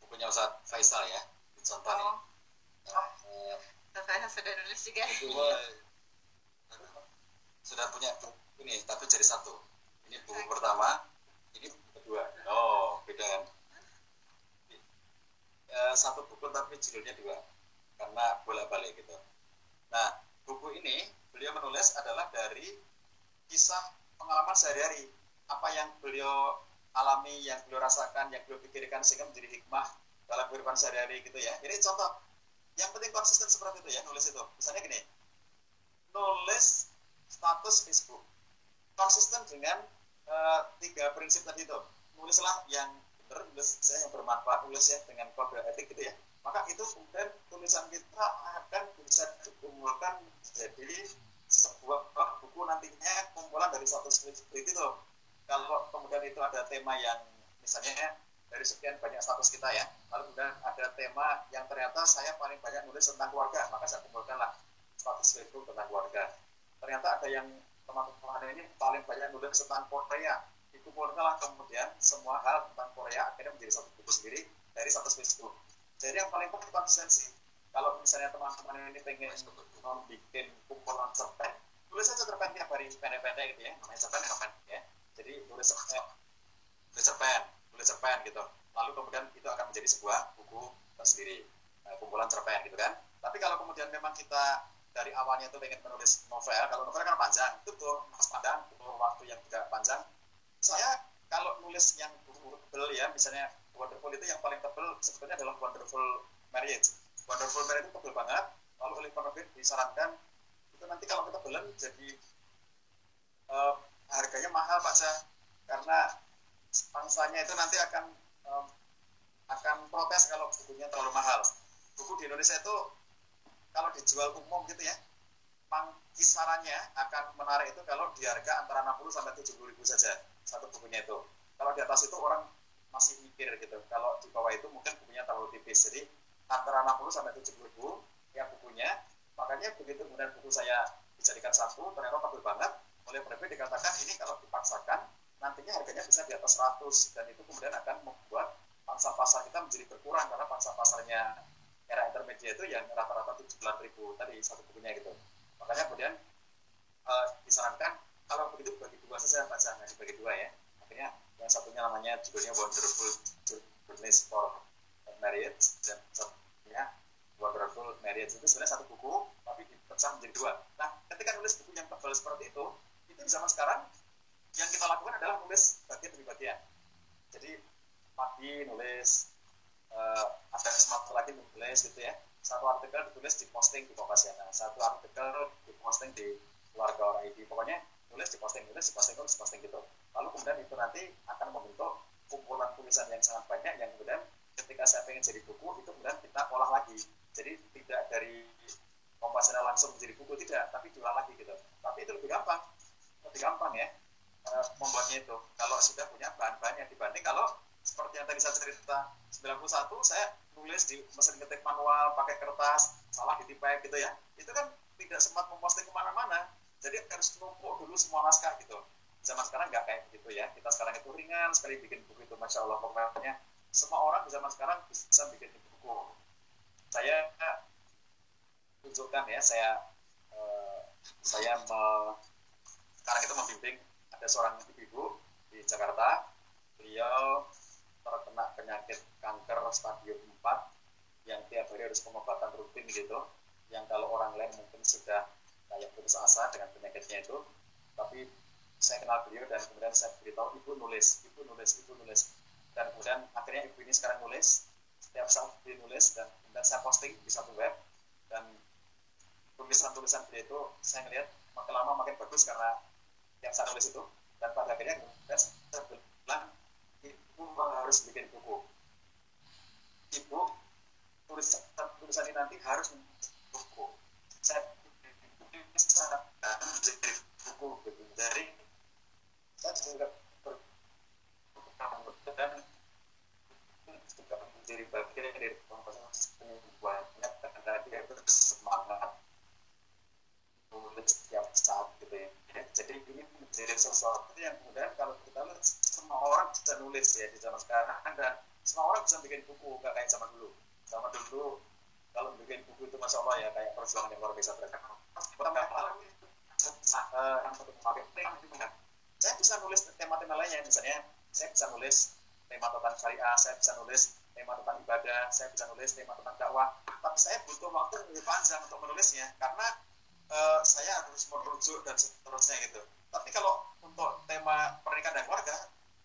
bukunya Ustaz Faisal ya, contoh oh. nih. Uh, Faisal sudah nulis juga. Itu, sudah punya ini, tapi jadi satu. Ini buku okay. pertama, ini buku kedua. Oh, beda kan? Uh, satu buku tapi judulnya dua, karena bolak-balik gitu. Nah, buku ini beliau menulis adalah dari kisah pengalaman sehari-hari. Apa yang beliau alami yang beliau rasakan yang beliau pikirkan sehingga menjadi hikmah dalam kehidupan sehari-hari gitu ya. Jadi contoh yang penting konsisten seperti itu ya nulis itu. Misalnya gini nulis status Facebook. Konsisten dengan uh, tiga prinsip tadi itu. Nulislah yang nulis yang bermanfaat nulis ya dengan kode etik gitu ya. Maka itu kemudian tulisan kita akan bisa dikumpulkan jadi sebuah buku nantinya kumpulan dari satu skrip itu. Kalau kemudian itu ada tema yang misalnya dari sekian banyak status kita ya lalu kemudian ada tema yang ternyata saya paling banyak nulis tentang keluarga maka saya kumpulkanlah status itu tentang keluarga. Ternyata ada yang teman-teman ini paling banyak nulis tentang Korea dikumpulkanlah kemudian semua hal tentang Korea akhirnya menjadi satu buku sendiri dari satu Facebook jadi yang paling penting konsistensi kalau misalnya teman-teman ini pengen bikin kumpulan cerpen tulis saja cerpen tiap hari pendek-pendek gitu ya namanya cerpen ya ya. Jadi tulis cerpen tulis cerpen tulis cerpen gitu. Lalu kemudian itu akan menjadi sebuah buku tersendiri eh, kumpulan cerpen gitu kan. Tapi kalau kemudian memang kita dari awalnya itu pengen menulis novel kalau novel kan panjang itu tuh mas pandang waktu yang juga panjang saya kalau nulis yang tebel ya misalnya wonderful itu yang paling tebel sebetulnya adalah wonderful marriage. Wonderful Bear itu tebel banget lalu oleh penerbit disarankan itu nanti kalau kita belen jadi uh, harganya mahal Pak Sa karena pangsanya itu nanti akan um, akan protes kalau bukunya terlalu mahal. Buku di Indonesia itu kalau dijual umum gitu ya kisarannya akan menarik itu kalau di harga antara 60 sampai 70 ribu saja satu bukunya itu. Kalau di atas itu orang masih mikir gitu. Kalau di bawah itu mungkin bukunya terlalu tipis. Jadi antara 60 sampai 70 ribu ya bukunya makanya begitu kemudian buku saya dijadikan satu ternyata tebal banget. Oleh penerbit dikatakan ini kalau dipaksakan nantinya harganya bisa di atas 100 dan itu kemudian akan membuat pangsa pasar kita menjadi berkurang karena pangsa pasarnya era intermedia itu yang rata-rata 79 ribu tadi satu bukunya gitu. Makanya kemudian uh, disarankan kalau begitu bagi dua saja baca nggak dibagi dua ya akhirnya yang satunya namanya judulnya Wonderful Journeys for Marriage dan satunya Wonderful Marriage itu sebenarnya satu buku tapi dipecah menjadi dua. Nah, ketika nulis buku yang tebal seperti itu, itu di zaman sekarang yang kita lakukan adalah nulis bagian demi bagian. Jadi pagi nulis, uh, ada kesempatan lagi nulis gitu ya. Satu artikel ditulis di posting di Kompasiana, satu artikel di posting di keluarga orang ID. Pokoknya nulis di posting, nulis di posting, nulis di posting gitu. Lalu kemudian itu nanti akan membentuk kumpulan tulisan yang sangat banyak yang kemudian ketika saya pengen jadi buku itu kemudian kita olah lagi. Jadi tidak dari kompasnya langsung menjadi buku tidak tapi diolah lagi gitu. Tapi itu lebih gampang. Lebih gampang ya e, membuatnya itu. Kalau sudah punya bahan-bahannya dibanding kalau seperti yang tadi saya cerita 91 saya nulis di mesin ketik manual pakai kertas salah ditipek gitu ya. Itu kan tidak sempat memposting ke mana-mana jadi harus numpuk dulu semua naskah gitu zaman sekarang nggak kayak gitu ya kita sekarang itu ringan sekali bikin buku itu masya Allah pokoknya semua orang di zaman sekarang bisa bikin buku. Saya tunjukkan ya, saya uh, saya me, sekarang itu membimbing ada seorang ibu di Jakarta. Beliau terkena penyakit kanker stadium 4 yang tiap hari harus pengobatan rutin gitu. Yang kalau orang lain mungkin sudah kayak putus asa dengan penyakitnya itu, tapi saya kenal beliau dan kemudian saya beritahu ibu nulis, ibu nulis, ibu nulis. Dan kemudian akhirnya ibu ini sekarang nulis setiap saat dia nulis dan kemudian saya posting di satu web dan tulisan-tulisan dia itu saya ngelihat makin lama makin bagus karena yang saya nulis itu dan pada akhirnya kemudian saya bilang ibu harus bikin buku. Ibu tulisan tulisan ini nanti harus buku buku gitu. Dari saya dan juga menjadi bagian dari proses banyak karena dia bersemangat nulis setiap saat gitu ya. Jadi ini menjadi sesuatu yang kemudian kalau kita menulis ya di zaman sekarang. Dan semua orang bisa bikin buku gak kayak zaman dulu. Zaman dulu kalau bikin buku itu masya Allah ya kayak perjuangan yang luar biasa. Mereka saya bisa nulis tema-tema lainnya misalnya saya bisa nulis tema tentang syariah saya bisa nulis tema tentang ibadah saya bisa nulis tema tentang dakwah. Tapi saya butuh waktu lebih panjang untuk menulisnya karena uh, saya harus merujuk dan seterusnya gitu. Tapi kalau untuk tema pernikahan dan keluarga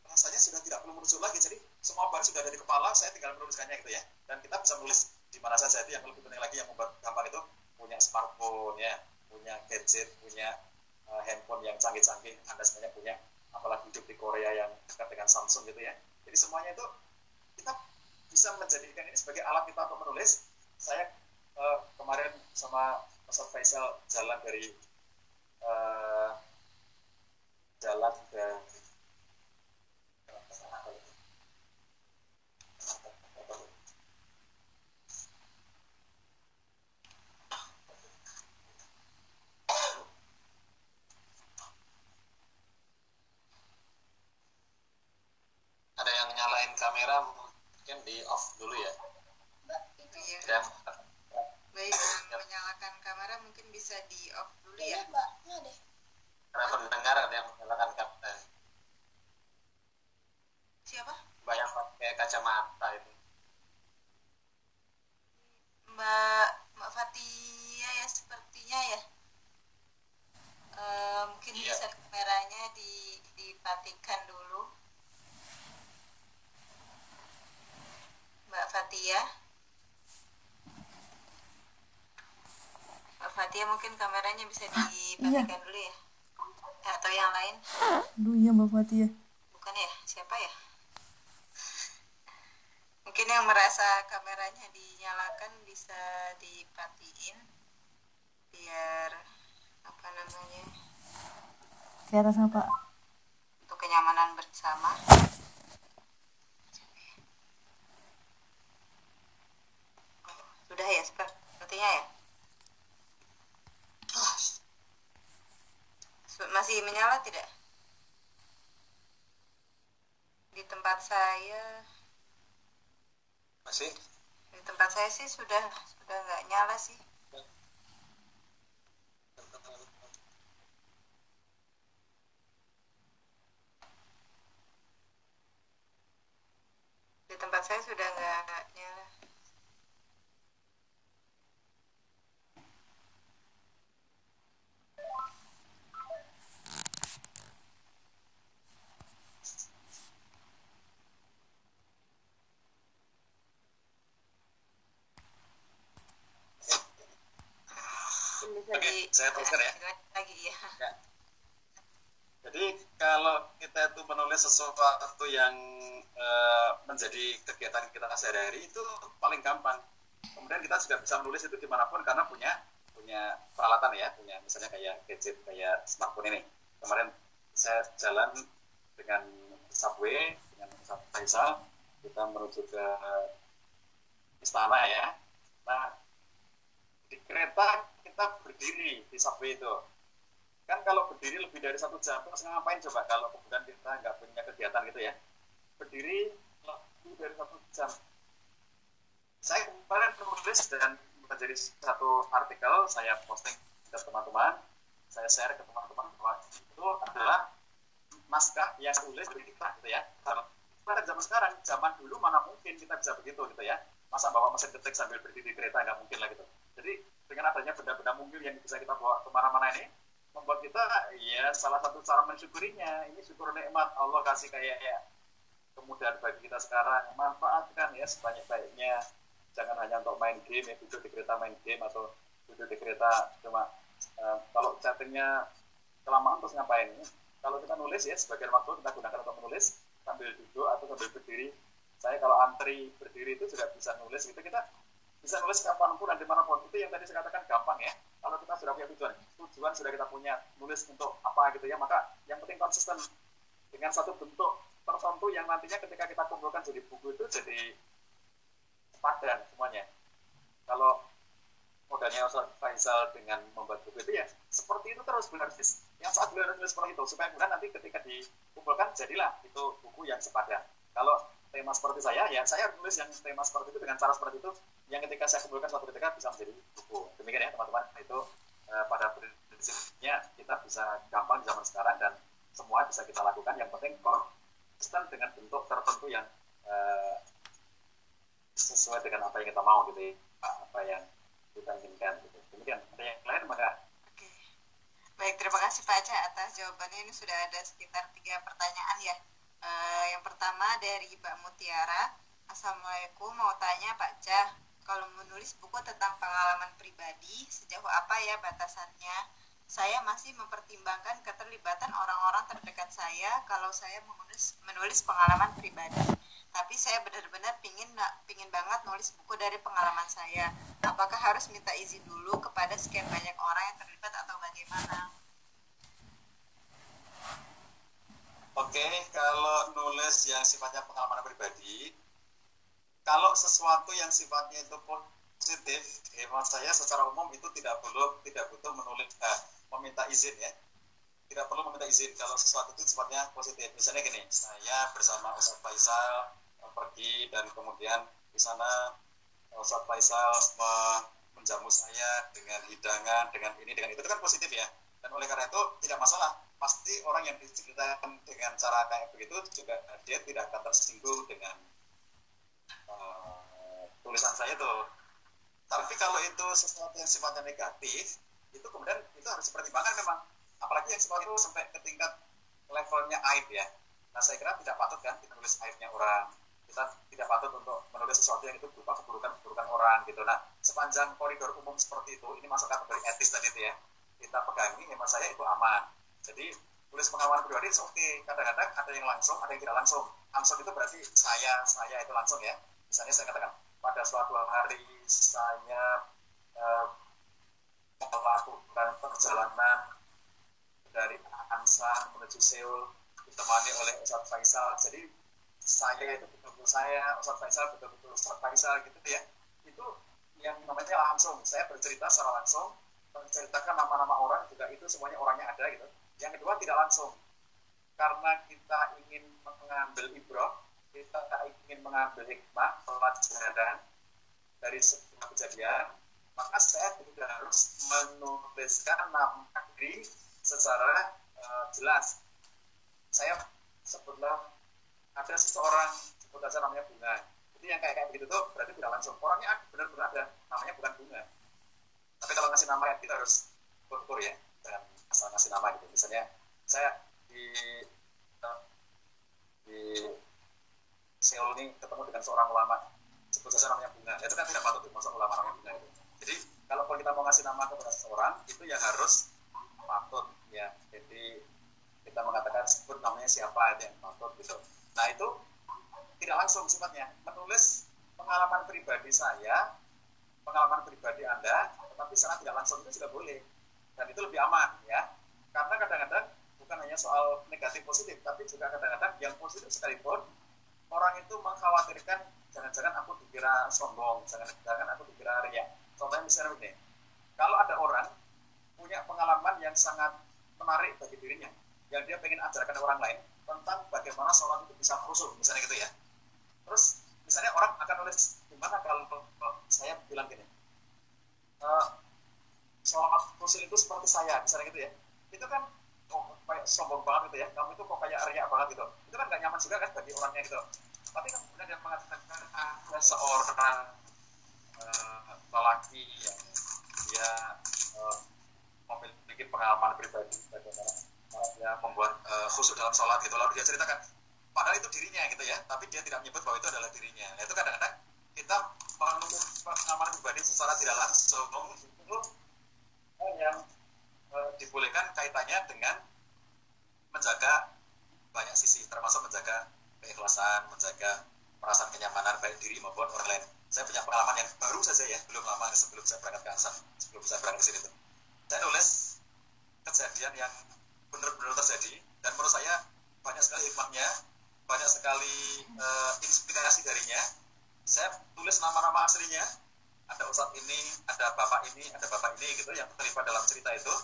rasanya sudah tidak perlu merujuk lagi. Jadi semua bahan sudah ada di kepala saya tinggal menuliskannya gitu ya. Dan kita bisa menulis di mana saja. Itu yang lebih penting lagi yang membuat gampang itu punya smartphone ya punya gadget punya uh, handphone yang canggih-canggih anda sebenarnya punya apalagi hidup di Korea yang dekat dengan Samsung gitu ya. Jadi semuanya itu kita bisa menjadikan ini sebagai alat kita untuk menulis. Saya uh, kemarin sama Mas Faisal jalan dari uh, jalan dari ada yang nyalain kamera mungkin di off dulu ya. Iya. dan baik yang menyalakan kamera mungkin bisa di off dulu ya. Karena pendengar ada yang menyalakan kamera. Siapa? Banyak pakai kacamata itu. Mbak Mbak Fatia ya sepertinya ya. Eh, mungkin Iya. bisa kameranya di dipatikan dulu Mbak Fatia Mbak Fatia mungkin kameranya bisa dipatikan dulu ya. Atau yang lain? Aduh iya Mbak Fatia. bukan ya? Siapa ya? Mungkin yang merasa kameranya dinyalakan bisa dipatiin biar apa namanya? Ke atas apa? untuk kenyamanan bersama sudah ya sepertinya ya? Su- masih menyala tidak? Di tempat saya. Masih? Di tempat saya sih sudah sudah nggak nyala sih. Di tempat saya sudah nggak nyala Mungkin bisa Oke, di saya teruskan ya. lagi ya Ya. Jadi kalau kita itu menulis sesuatu yang eh, menjadi kegiatan kita sehari-hari itu paling gampang. Kemudian kita juga bisa menulis itu di mana pun karena punya punya peralatan ya, punya misalnya kayak gadget kayak smartphone ini. Kemarin saya jalan dengan subway dengan Faisal kita menuju ke istana ya. Nah di kereta kita berdiri di subway itu kan kalau berdiri lebih dari satu jam terus ngapain coba kalau kemudian kita nggak punya kegiatan gitu ya? Berdiri lebih dari satu jam. Saya kemarin menulis dan menjadi satu artikel saya posting ke teman-teman saya share ke teman-teman bahwa itu adalah naskah yang tulis dari kita gitu ya. Pada zaman sekarang zaman dulu mana mungkin kita bisa begitu gitu ya? Masa bawa mesin ketik sambil berdiri di kereta nggak mungkin lah gitu. Jadi dengan adanya benda-benda mungil yang bisa kita bawa ke mana-mana ini membuat kita ya salah satu cara mensyukurinya. Ini syukur nikmat. Allah kasih kayak ya kemudahan bagi kita sekarang. Manfaatkan ya sebanyak-banyaknya. Jangan hanya untuk main game ya duduk di kereta main game atau duduk di kereta. Cuma eh, kalau chattingnya kelamaan terus ngapain? Kalau kita nulis ya sebagian waktu kita gunakan untuk menulis sambil duduk atau sambil berdiri. Saya kalau antri berdiri itu juga bisa nulis gitu. Kita bisa nulis kapan pun dan di mana pun. Itu yang tadi saya katakan gampang ya kalau kita sudah punya tujuan tujuan sudah kita punya nulis untuk apa gitu ya maka yang penting konsisten. Dengan satu bentuk tertentu yang nantinya ketika kita kumpulkan jadi buku itu jadi padan semuanya. Kalau modalnya Ustaz Faisal dengan membuat buku itu ya seperti itu terus berarti yang saat beliau nulis seperti itu supaya kemudian nanti ketika dikumpulkan jadilah itu buku yang sepadan kalau tema seperti saya ya saya nulis yang tema seperti itu dengan cara seperti itu yang ketika saya kumpulkan suatu ketika bisa menjadi buku. Demikian ya teman-teman. Itu eh, pada prinsipnya kita bisa gampang di zaman sekarang dan semua bisa kita lakukan. Yang penting konsisten dengan bentuk tertentu yang eh, sesuai dengan apa yang kita mau gitu ya. Apa yang kita inginkan gitu. Demikian. Ada yang lain maka. Baik, terima kasih Pak Aceh atas jawabannya. Ini sudah ada sekitar tiga pertanyaan ya. Eh, yang pertama dari Mbak Mutiara. Assalamualaikum, mau tanya Pak Cah, kalau menulis buku tentang pengalaman pribadi, sejauh apa ya batasannya? Saya masih mempertimbangkan keterlibatan orang-orang terdekat saya kalau saya menulis, menulis pengalaman pribadi. Tapi saya benar-benar pingin pingin banget nulis buku dari pengalaman saya. Apakah harus minta izin dulu kepada sekian banyak orang yang terlibat atau bagaimana? Oke, kalau nulis yang sifatnya pengalaman pribadi, kalau sesuatu yang sifatnya itu positif, hemat saya secara umum itu tidak perlu tidak butuh menulis eh, meminta izin ya. Tidak perlu meminta izin kalau sesuatu itu sifatnya positif. Misalnya gini, saya bersama Ustaz Faisal eh, pergi dan kemudian di sana eh, Ustaz Faisal me- menjamu saya dengan hidangan, dengan ini, dengan itu, itu kan positif ya. Dan oleh karena itu tidak masalah. Pasti orang yang diceritakan dengan cara kayak begitu juga dia tidak akan tersinggung dengan eh, tulisan saya tuh. Tapi kalau itu sesuatu yang sifatnya negatif, itu kemudian itu harus dipertimbangkan memang. Apalagi yang sifatnya itu sampai ke tingkat levelnya aib ya. Nah saya kira tidak patut kan kita nulis aibnya orang. Kita tidak patut untuk menulis sesuatu yang itu berupa keburukan-keburukan orang gitu. Nah sepanjang koridor umum seperti itu, ini masuk kategori etis tadi itu ya. Kita pegangi, hemat saya itu aman. Jadi tulis pengalaman pribadi oke. Okay. Kadang-kadang ada yang langsung, ada yang tidak langsung. Langsung itu berarti saya, saya itu langsung ya. Misalnya saya katakan pada suatu hari saya eh, melakukan perjalanan dari Ansan menuju Seoul ditemani oleh Ustadz Faisal. Jadi saya itu betul-betul saya, Ustadz Faisal betul-betul Ustadz Faisal gitu ya. Itu yang namanya langsung. Saya bercerita secara langsung, menceritakan nama-nama orang juga itu semuanya orangnya ada gitu. Yang kedua tidak langsung. Karena kita ingin mengambil ibrah, kita ingin mengambil hikmah, pelajaran dari sebuah kejadian, maka saya juga harus menuliskan nama diri secara uh, jelas. Saya sebutlah ada seseorang sebut saja namanya bunga. Jadi yang kayak kayak begitu tuh berarti tidak langsung. Orangnya benar-benar ada, namanya bukan bunga. Tapi kalau ngasih nama ya kita harus ukur ya, dan asal ngasih nama gitu. Misalnya saya di uh, di Seoul ini ketemu dengan seorang ulama sebut saja namanya bunga. Itu kan tidak patut masuk ulama namanya bunga itu. Jadi kalau kita mau ngasih nama kepada seseorang itu yang harus patut ya. Jadi kita mengatakan sebut namanya siapa aja yang patut gitu. Nah itu tidak langsung sifatnya. Menulis pengalaman pribadi saya pengalaman pribadi anda tetapi secara tidak langsung itu juga boleh. Dan itu lebih aman ya. Karena kadang-kadang bukan hanya soal negatif positif tapi juga kadang-kadang yang positif sekalipun orang itu mengkhawatirkan jangan-jangan aku dikira sombong jangan-jangan aku dikira riak. Contohnya misalnya begini kalau ada orang punya pengalaman yang sangat menarik bagi dirinya yang dia pengen ajarkan orang lain tentang bagaimana sholat itu bisa khusyuk misalnya gitu ya. Terus misalnya orang akan nulis gimana kalau, kalau saya bilang gini e, sholat khusyuk itu seperti saya misalnya gitu ya. Itu kan oh, kayak sombong banget gitu ya. Kamu itu kok kayak riak banget gitu itu kan gak nyaman juga kan bagi orangnya gitu. Tapi kan kemudian dia mengatakan ada seorang uh, yang dia uh, memiliki pengalaman pribadi bagaimana dia membuat uh, khusyuk dalam sholat gitu. Lalu dia ceritakan padahal itu dirinya gitu ya tapi dia tidak menyebut bahwa itu adalah dirinya. Nah, itu kadang-kadang kita menemukan pengalaman pribadi secara tidak langsung itu yang uh, dibolehkan kaitannya dengan menjaga menjaga keikhlasan menjaga perasaan kenyamanan baik diri maupun orang lain. Saya punya pengalaman yang baru saja ya belum lama sebelum saya berangkat ke Ansam sebelum saya berangkat ke sini tuh. Saya nulis kejadian yang benar-benar terjadi dan menurut saya banyak sekali hikmahnya banyak sekali uh, inspirasi darinya. Saya tulis nama-nama aslinya ada ustadz ini ada bapak ini ada bapak ini gitu yang terlibat dalam cerita itu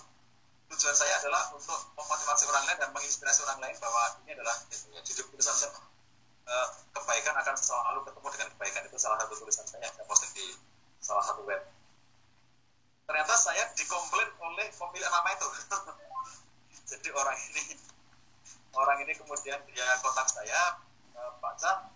tujuan saya adalah untuk memotivasi orang lain dan menginspirasi orang lain bahwa ini adalah judul tulisan saya. Uh, selalu ketemu dengan kebaikan. Itu salah satu tulisan saya yang saya posting di salah satu web. Ternyata saya dikomplain oleh pemilik nama itu. Jadi orang ini orang ini kemudian dia kontak saya Pak Cah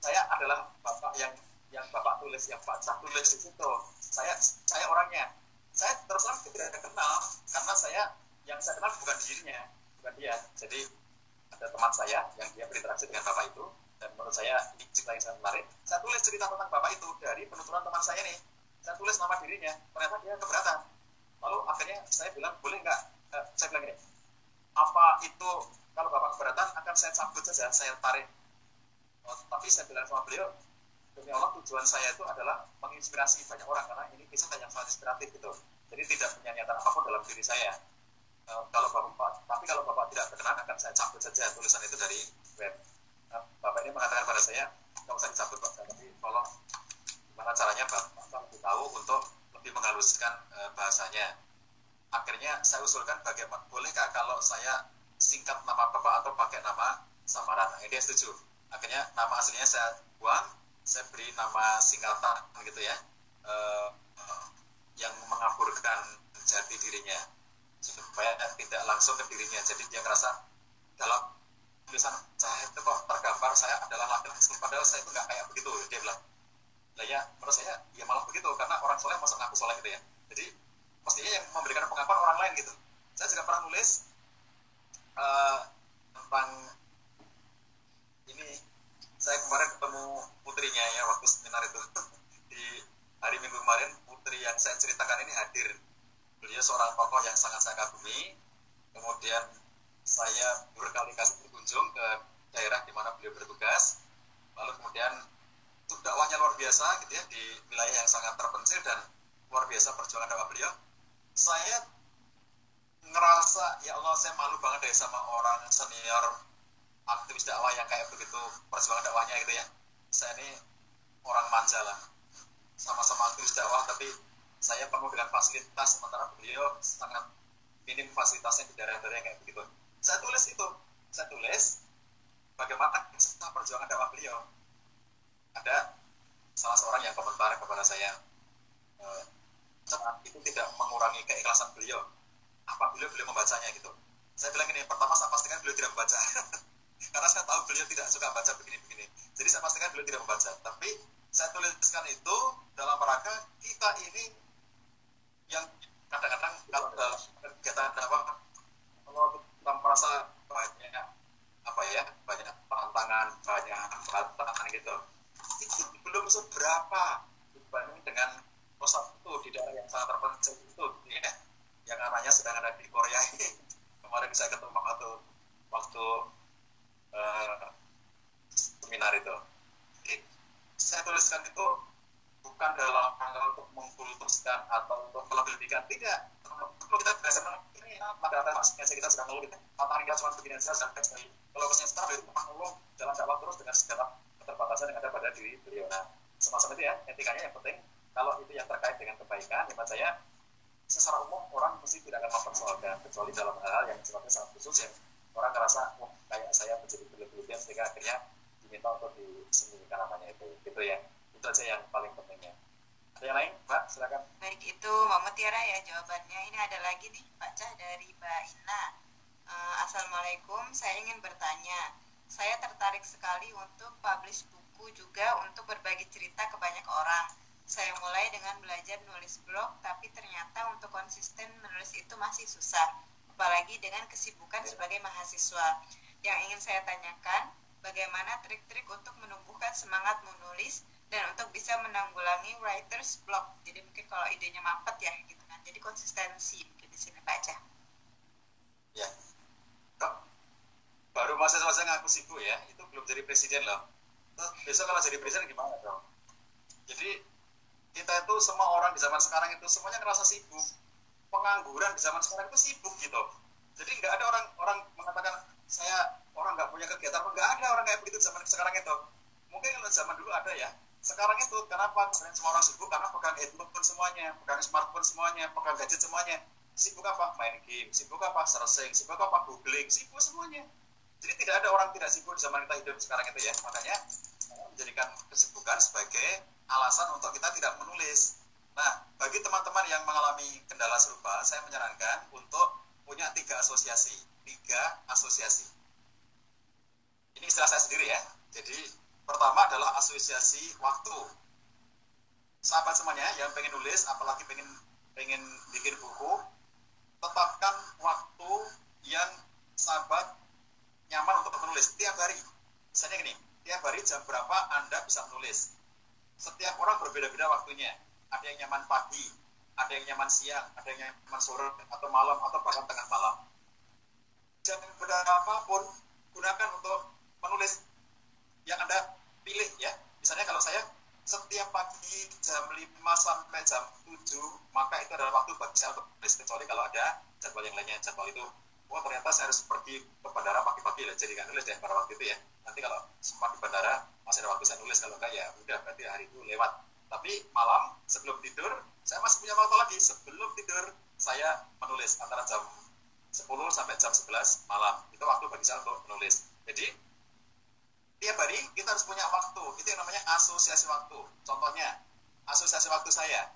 saya adalah bapak yang yang bapak tulis yang Pak Cah tulis di situ. Saya saya orangnya saya terus terang tidak kenal karena saya yang saya kenal bukan dirinya bukan dia. Jadi ada teman saya yang dia berinteraksi dengan bapak itu dan menurut saya ini cerita yang sangat menarik. Saya tulis cerita tentang bapak itu dari penuturan teman saya nih saya tulis nama dirinya ternyata dia keberatan. Lalu akhirnya saya bilang boleh nggak? Eh, saya bilang ini apa itu kalau bapak keberatan akan saya cabut saja saya tarik. Oh, tapi saya bilang sama beliau demi Allah tujuan saya itu adalah menginspirasi banyak orang karena ini kisah yang sangat inspiratif gitu. Jadi tidak punya niatan apa pun dalam diri saya. Uh, kalau bapak tapi kalau bapak tidak berkenan akan saya cabut saja tulisan itu dari web. Nah, bapak ini mengatakan pada saya nggak usah dicabut pak. Tapi tolong gimana caranya bapak lebih tahu untuk lebih menghaluskan uh, bahasanya. Akhirnya saya usulkan bagaimana bolehkah kalau saya singkat nama bapak atau pakai nama samaran? Dia setuju. Akhirnya nama aslinya saya buang saya beri nama singkatan gitu ya uh, yang mengaburkan jati dirinya supaya tidak langsung ke dirinya. Jadi dia ngerasa dalam tulisan saya itu kok tergambar saya adalah laki-laki padahal saya itu nggak kayak begitu. Dia bilang lah ya menurut saya ya malah begitu karena orang soleh masuk ngaku soleh gitu ya. Jadi pastinya yang memberikan pengakuan orang lain gitu. Saya juga pernah nulis uh, tentang ini saya kemarin ketemu putrinya ya waktu seminar itu. Di hari minggu kemarin putri yang saya ceritakan ini hadir. Beliau seorang tokoh yang sangat saya kagumi. Kemudian saya berkali-kali berkunjung ke daerah di mana beliau bertugas. Lalu kemudian untuk dakwahnya luar biasa gitu ya di wilayah yang sangat terpencil dan luar biasa perjuangan dakwah beliau. Saya ngerasa ya Allah saya malu banget deh sama orang senior aktivis dakwah yang kayak begitu perjuangan dakwahnya gitu ya saya ini orang manja lah sama-sama aktivis dakwah tapi saya penuh dengan fasilitas sementara beliau sangat minim fasilitasnya di daerah-daerah yang kayak begitu. Saya tulis itu, saya tulis bagaimana kisah perjuangan dakwah beliau. Ada salah seorang yang komentar kepada saya, e, saat itu tidak mengurangi keikhlasan beliau. Apa beliau beliau membacanya gitu? Saya bilang ini, pertama saya pastikan beliau tidak membaca. Karena saya tahu beliau tidak suka baca begini-begini. Jadi saya pastikan beliau tidak membaca. Tapi saya tuliskan itu dalam rangka kita ini yang kadang-kadang kalau dalam kegiatan apa kalau kita merasa banyak apa ya banyak tantangan banyak hambatan gitu itu belum seberapa dibanding dengan pusat itu di daerah yang sangat terpencil itu ya yang anaknya sedang ada di Korea ini kemarin saya ketemu waktu waktu uh, seminar itu. Jadi, saya tuliskan itu bukan dalam rangka untuk mengkultuskan atau untuk melebihkan. Tidak. Kalau kita biasa ini pada atas kita sedang ngeluh kita tantangan kita cuma begini saja sampai sekali. Kalau pesan setelah itu mengeluh jalan jawab terus dengan segala keterbatasan yang ada pada diri beliau. Nah semacam itu ya etikanya yang penting. Kalau itu yang terkait dengan kebaikan hemat saya secara umum orang mesti tidak akan mempersoalkan kecuali dalam hal yang sifatnya sangat khusus ya orang ngerasa wah kayak saya menjadi berlebihan sehingga akhirnya diminta untuk disembunyikan namanya itu gitu ya. Itu aja yang paling pentingnya ada yang lain? Mbak silakan. Baik itu Mama Tiara ya jawabannya. Ini ada lagi nih Pak Cah dari Mbak Ina. Uh, Assalamualaikum saya ingin bertanya. Saya tertarik sekali untuk publish buku juga untuk berbagi cerita ke banyak orang. Saya mulai dengan belajar nulis blog tapi ternyata untuk konsisten menulis itu masih susah apalagi dengan kesibukan sebagai mahasiswa. Yang ingin saya tanyakan bagaimana trik-trik untuk menumbuhkan semangat menulis dan untuk bisa menanggulangi writers block? Jadi mungkin kalau idenya mampet ya gitu kan. Jadi konsistensi mungkin di sini baca ya. Baru masa-masa ngaku sibuk ya? Itu belum jadi presiden loh. Besok kalau jadi presiden gimana dong? Jadi kita itu semua orang di zaman sekarang itu semuanya ngerasa sibuk pengangguran di zaman sekarang itu sibuk gitu. Jadi nggak ada orang orang mengatakan saya orang nggak punya kegiatan. Nggak ada orang kayak begitu zaman sekarang itu. Mungkin kalau zaman dulu ada ya. Sekarang itu kenapa? Kemudian semua orang sibuk karena pegang handphone semuanya pegang smartphone semuanya pegang gadget semuanya. Sibuk apa? Main game sibuk apa? Searching sibuk apa? Googling sibuk semuanya. Jadi tidak ada orang tidak sibuk di zaman kita hidup sekarang itu ya. Makanya menjadikan kesibukan sebagai alasan untuk kita tidak menulis. Nah, bagi teman-teman yang mengalami kendala serupa, saya menyarankan untuk punya tiga asosiasi. Tiga asosiasi. Ini istilah saya sendiri ya. Jadi, pertama adalah asosiasi waktu. Sahabat semuanya yang pengen nulis, apalagi pengen pengen bikin buku, tetapkan waktu yang sahabat nyaman untuk menulis tiap hari. Misalnya gini, tiap hari jam berapa Anda bisa menulis. Setiap orang berbeda-beda waktunya. Ada yang nyaman pagi, ada yang nyaman siang, ada yang nyaman sore, atau malam, atau bahkan tengah malam. Jam berapapun, gunakan untuk menulis yang Anda pilih ya. Misalnya kalau saya setiap pagi jam 5 sampai jam 7 maka itu adalah waktu bagi saya untuk menulis kecuali kalau ada jadwal yang lainnya jadwal itu oh ternyata saya harus pergi ke bandara pagi-pagi lah jadi nggak nulis deh pada waktu itu ya nanti kalau sempat di bandara masih ada waktu saya nulis kalau enggak ya udah berarti hari itu lewat tapi malam sebelum tidur saya masih punya waktu lagi sebelum tidur saya menulis antara jam 10 sampai jam 11 malam itu waktu bagi saya untuk menulis jadi tiap hari kita harus punya waktu. Itu yang namanya asosiasi waktu. Contohnya, asosiasi waktu saya.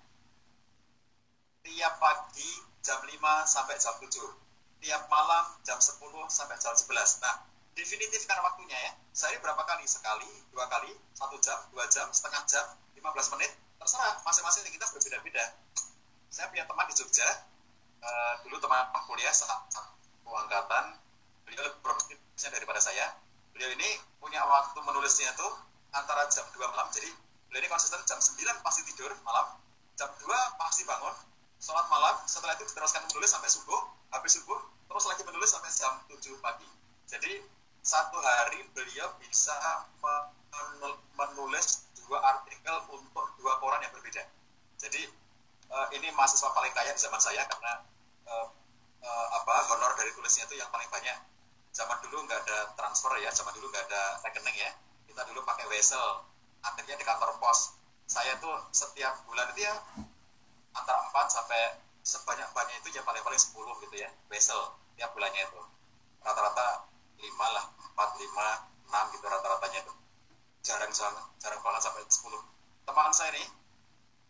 Tiap pagi jam 5 sampai jam 7. Tiap malam jam 10 sampai jam 11. Nah, definitifkan waktunya ya. Sehari berapa kali? Sekali, dua kali, satu jam, dua jam, setengah jam, 15 menit. Terserah, masing-masing kita berbeda-beda. Saya punya teman di Jogja, uh, dulu teman kuliah satu angkatan, beliau lebih produktifnya daripada saya. Beliau ini punya waktu menulisnya tuh antara jam 2 malam. Jadi beliau ini konsisten jam 9 pasti tidur malam jam 2 pasti bangun sholat malam. Setelah itu diteruskan menulis sampai subuh habis subuh terus lagi menulis sampai jam 7 pagi. Jadi satu hari beliau bisa menulis dua artikel untuk dua koran yang berbeda. Jadi uh, ini mahasiswa paling kaya di zaman saya karena uh, uh, apa honor dari tulisnya itu yang paling banyak. Zaman dulu nggak ada transfer ya zaman dulu nggak ada rekening ya. Kita dulu pakai wesel akhirnya di kantor pos. Saya tuh setiap bulan itu ya antara 4 sampai sebanyak-banyak itu ya paling-paling 10 gitu ya wesel tiap bulannya itu. Rata-rata 5 lah 4, 5, 6 gitu rata-ratanya itu jarang jarang jarang banget sampai 10 teman saya nih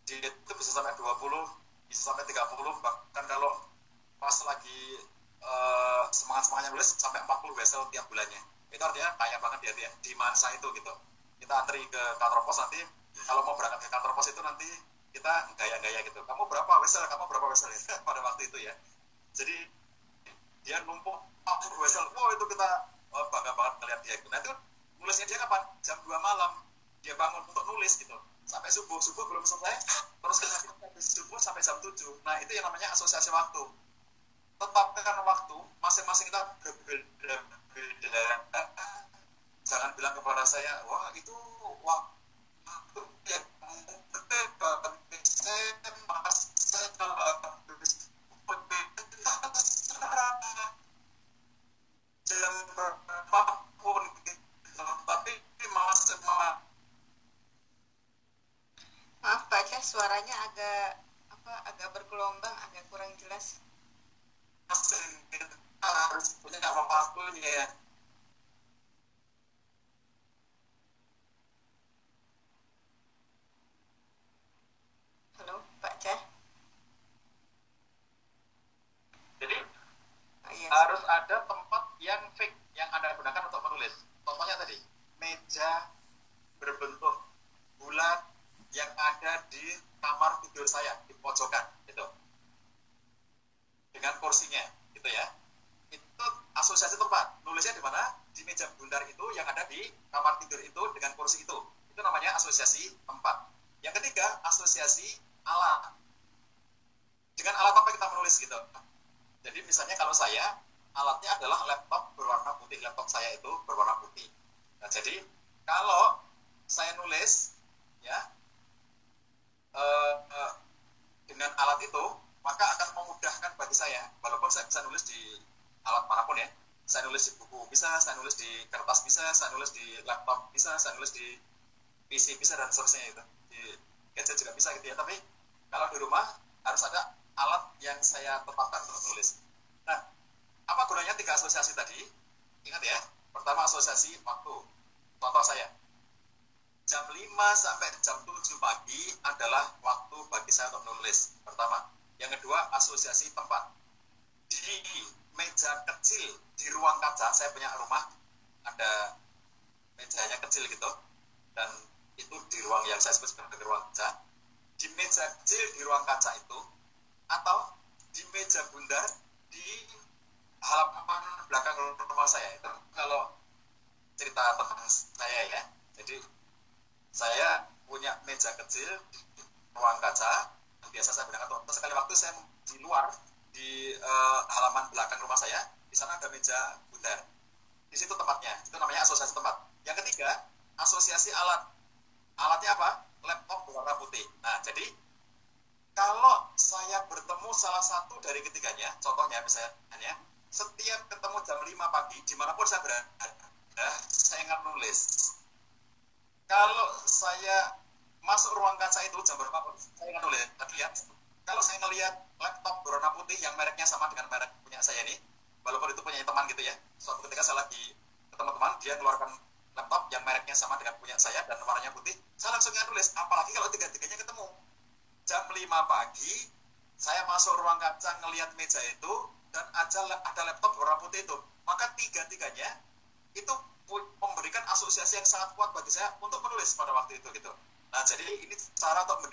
dia itu bisa sampai 20 bisa sampai 30 bahkan kalau pas lagi uh, semangat semangatnya nulis sampai 40 wesel tiap bulannya. Itu artinya kaya banget dia, dia di masa itu gitu. Kita antri ke kantor pos nanti kalau mau berangkat ke kantor pos itu nanti kita gaya-gaya gitu. Kamu berapa wesel? Kamu berapa wesel? Pada waktu itu ya. Jadi dia numpuk 40 wesel. Wow itu kita oh, bangga banget ngeliat dia. Nah itu nulisnya dia kapan jam 2 malam. Dia bangun untuk nulis gitu. Sampai subuh. Subuh belum selesai. Terus kita subuh sampai jam 7 nah itu yang namanya asosiasi waktu. Tetapkan waktu. Masing-masing kita berbeda-beda. Jangan bilang kepada saya wah itu waktu yang saya jam harus punya waktunya ya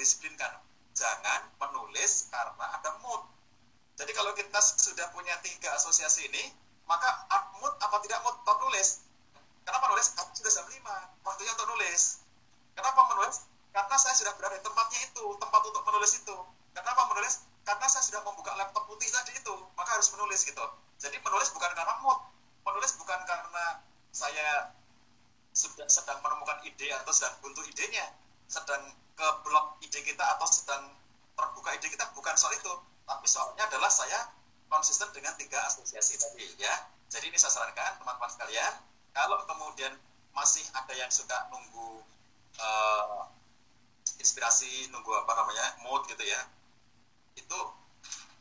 mendisiplinkan. Jangan menulis karena ada mood. Jadi kalau kita sudah punya tiga asosiasi ini, maka mood apa tidak mood, tetap nulis. Kenapa nulis? Karena sudah jam 5, waktunya untuk nulis. Kenapa menulis? Karena saya sudah berada di tempatnya itu, tempat untuk menulis itu. Kenapa menulis? Karena saya sudah membuka laptop putih tadi itu, maka harus menulis gitu. Jadi menulis bukan karena mood, menulis bukan karena saya sudah sedang menemukan ide atau sedang buntu idenya, sedang ke blog ide kita atau sedang terbuka ide kita bukan soal itu. Tapi soalnya adalah saya konsisten dengan tiga asosiasi tadi ya. Jadi ini saya sarankan teman-teman sekalian kalau kemudian masih ada yang suka nunggu uh, inspirasi nunggu apa namanya mood gitu ya itu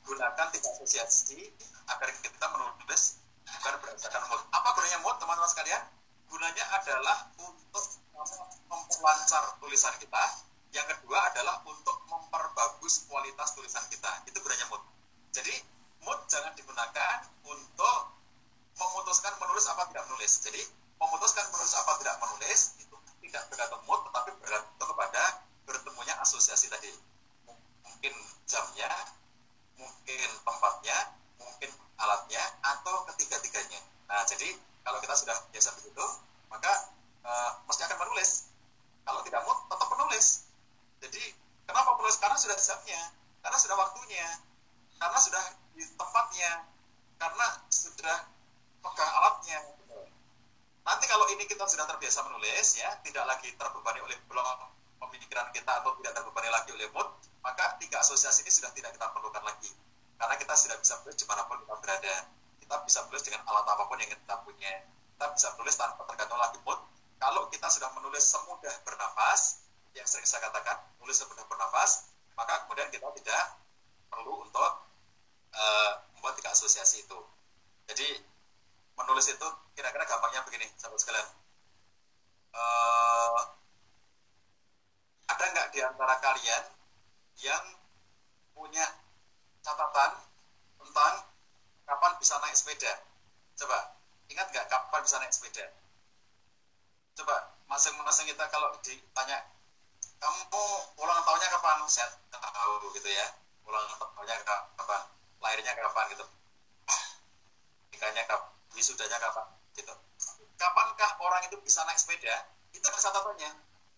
gunakan tiga asosiasi agar kita menulis bukan berdasarkan mood. Apa gunanya mood teman-teman sekalian? Gunanya adalah untuk memperlancar tulisan kita. Yang kedua adalah untuk memperbagus kualitas tulisan kita. Itu gunanya mood. Jadi mood jangan digunakan untuk memutuskan menulis apa tidak menulis. Jadi memutuskan menulis apa tidak menulis itu tidak bergantung mood, tetapi bergantung kepada bertemunya asosiasi tadi. Mungkin jamnya, mungkin tempatnya, mungkin alatnya, atau ketiga-tiganya. Nah, jadi kalau kita sudah biasa begitu, maka uh, mesti akan menulis. Kalau tidak mood, tetap menulis. Jadi, kenapa menulis? Karena sudah jamnya, karena sudah waktunya, karena sudah di tempatnya, karena sudah pegang alatnya. Nanti kalau ini kita sudah terbiasa menulis, ya, tidak lagi terbebani oleh blok pemikiran kita atau tidak terbebani lagi oleh mood, maka tiga asosiasi ini sudah tidak kita perlukan lagi. Karena kita sudah bisa menulis di mana pun kita berada. Kita bisa menulis dengan alat apa pun yang kita punya. Kita bisa menulis tanpa tergantung lagi mood, kalau kita sudah menulis semudah bernafas, yang sering saya katakan, menulis semudah bernafas, maka kemudian kita tidak perlu untuk uh, membuat tiga asosiasi itu. Jadi menulis itu kira-kira gampangnya begini, sahabat sekalian. Uh, ada nggak di antara kalian yang punya catatan tentang kapan bisa naik sepeda? Coba, ingat nggak kapan bisa naik sepeda? Coba masing-masing kita kalau ditanya kamu ulang tahunnya kapan? Saya tahu gitu ya. Ulang tahunnya kapan lahirnya kapan gitu. Nikahnya kapan wisudanya kapan gitu. Kapankah orang itu bisa naik sepeda? Itu ada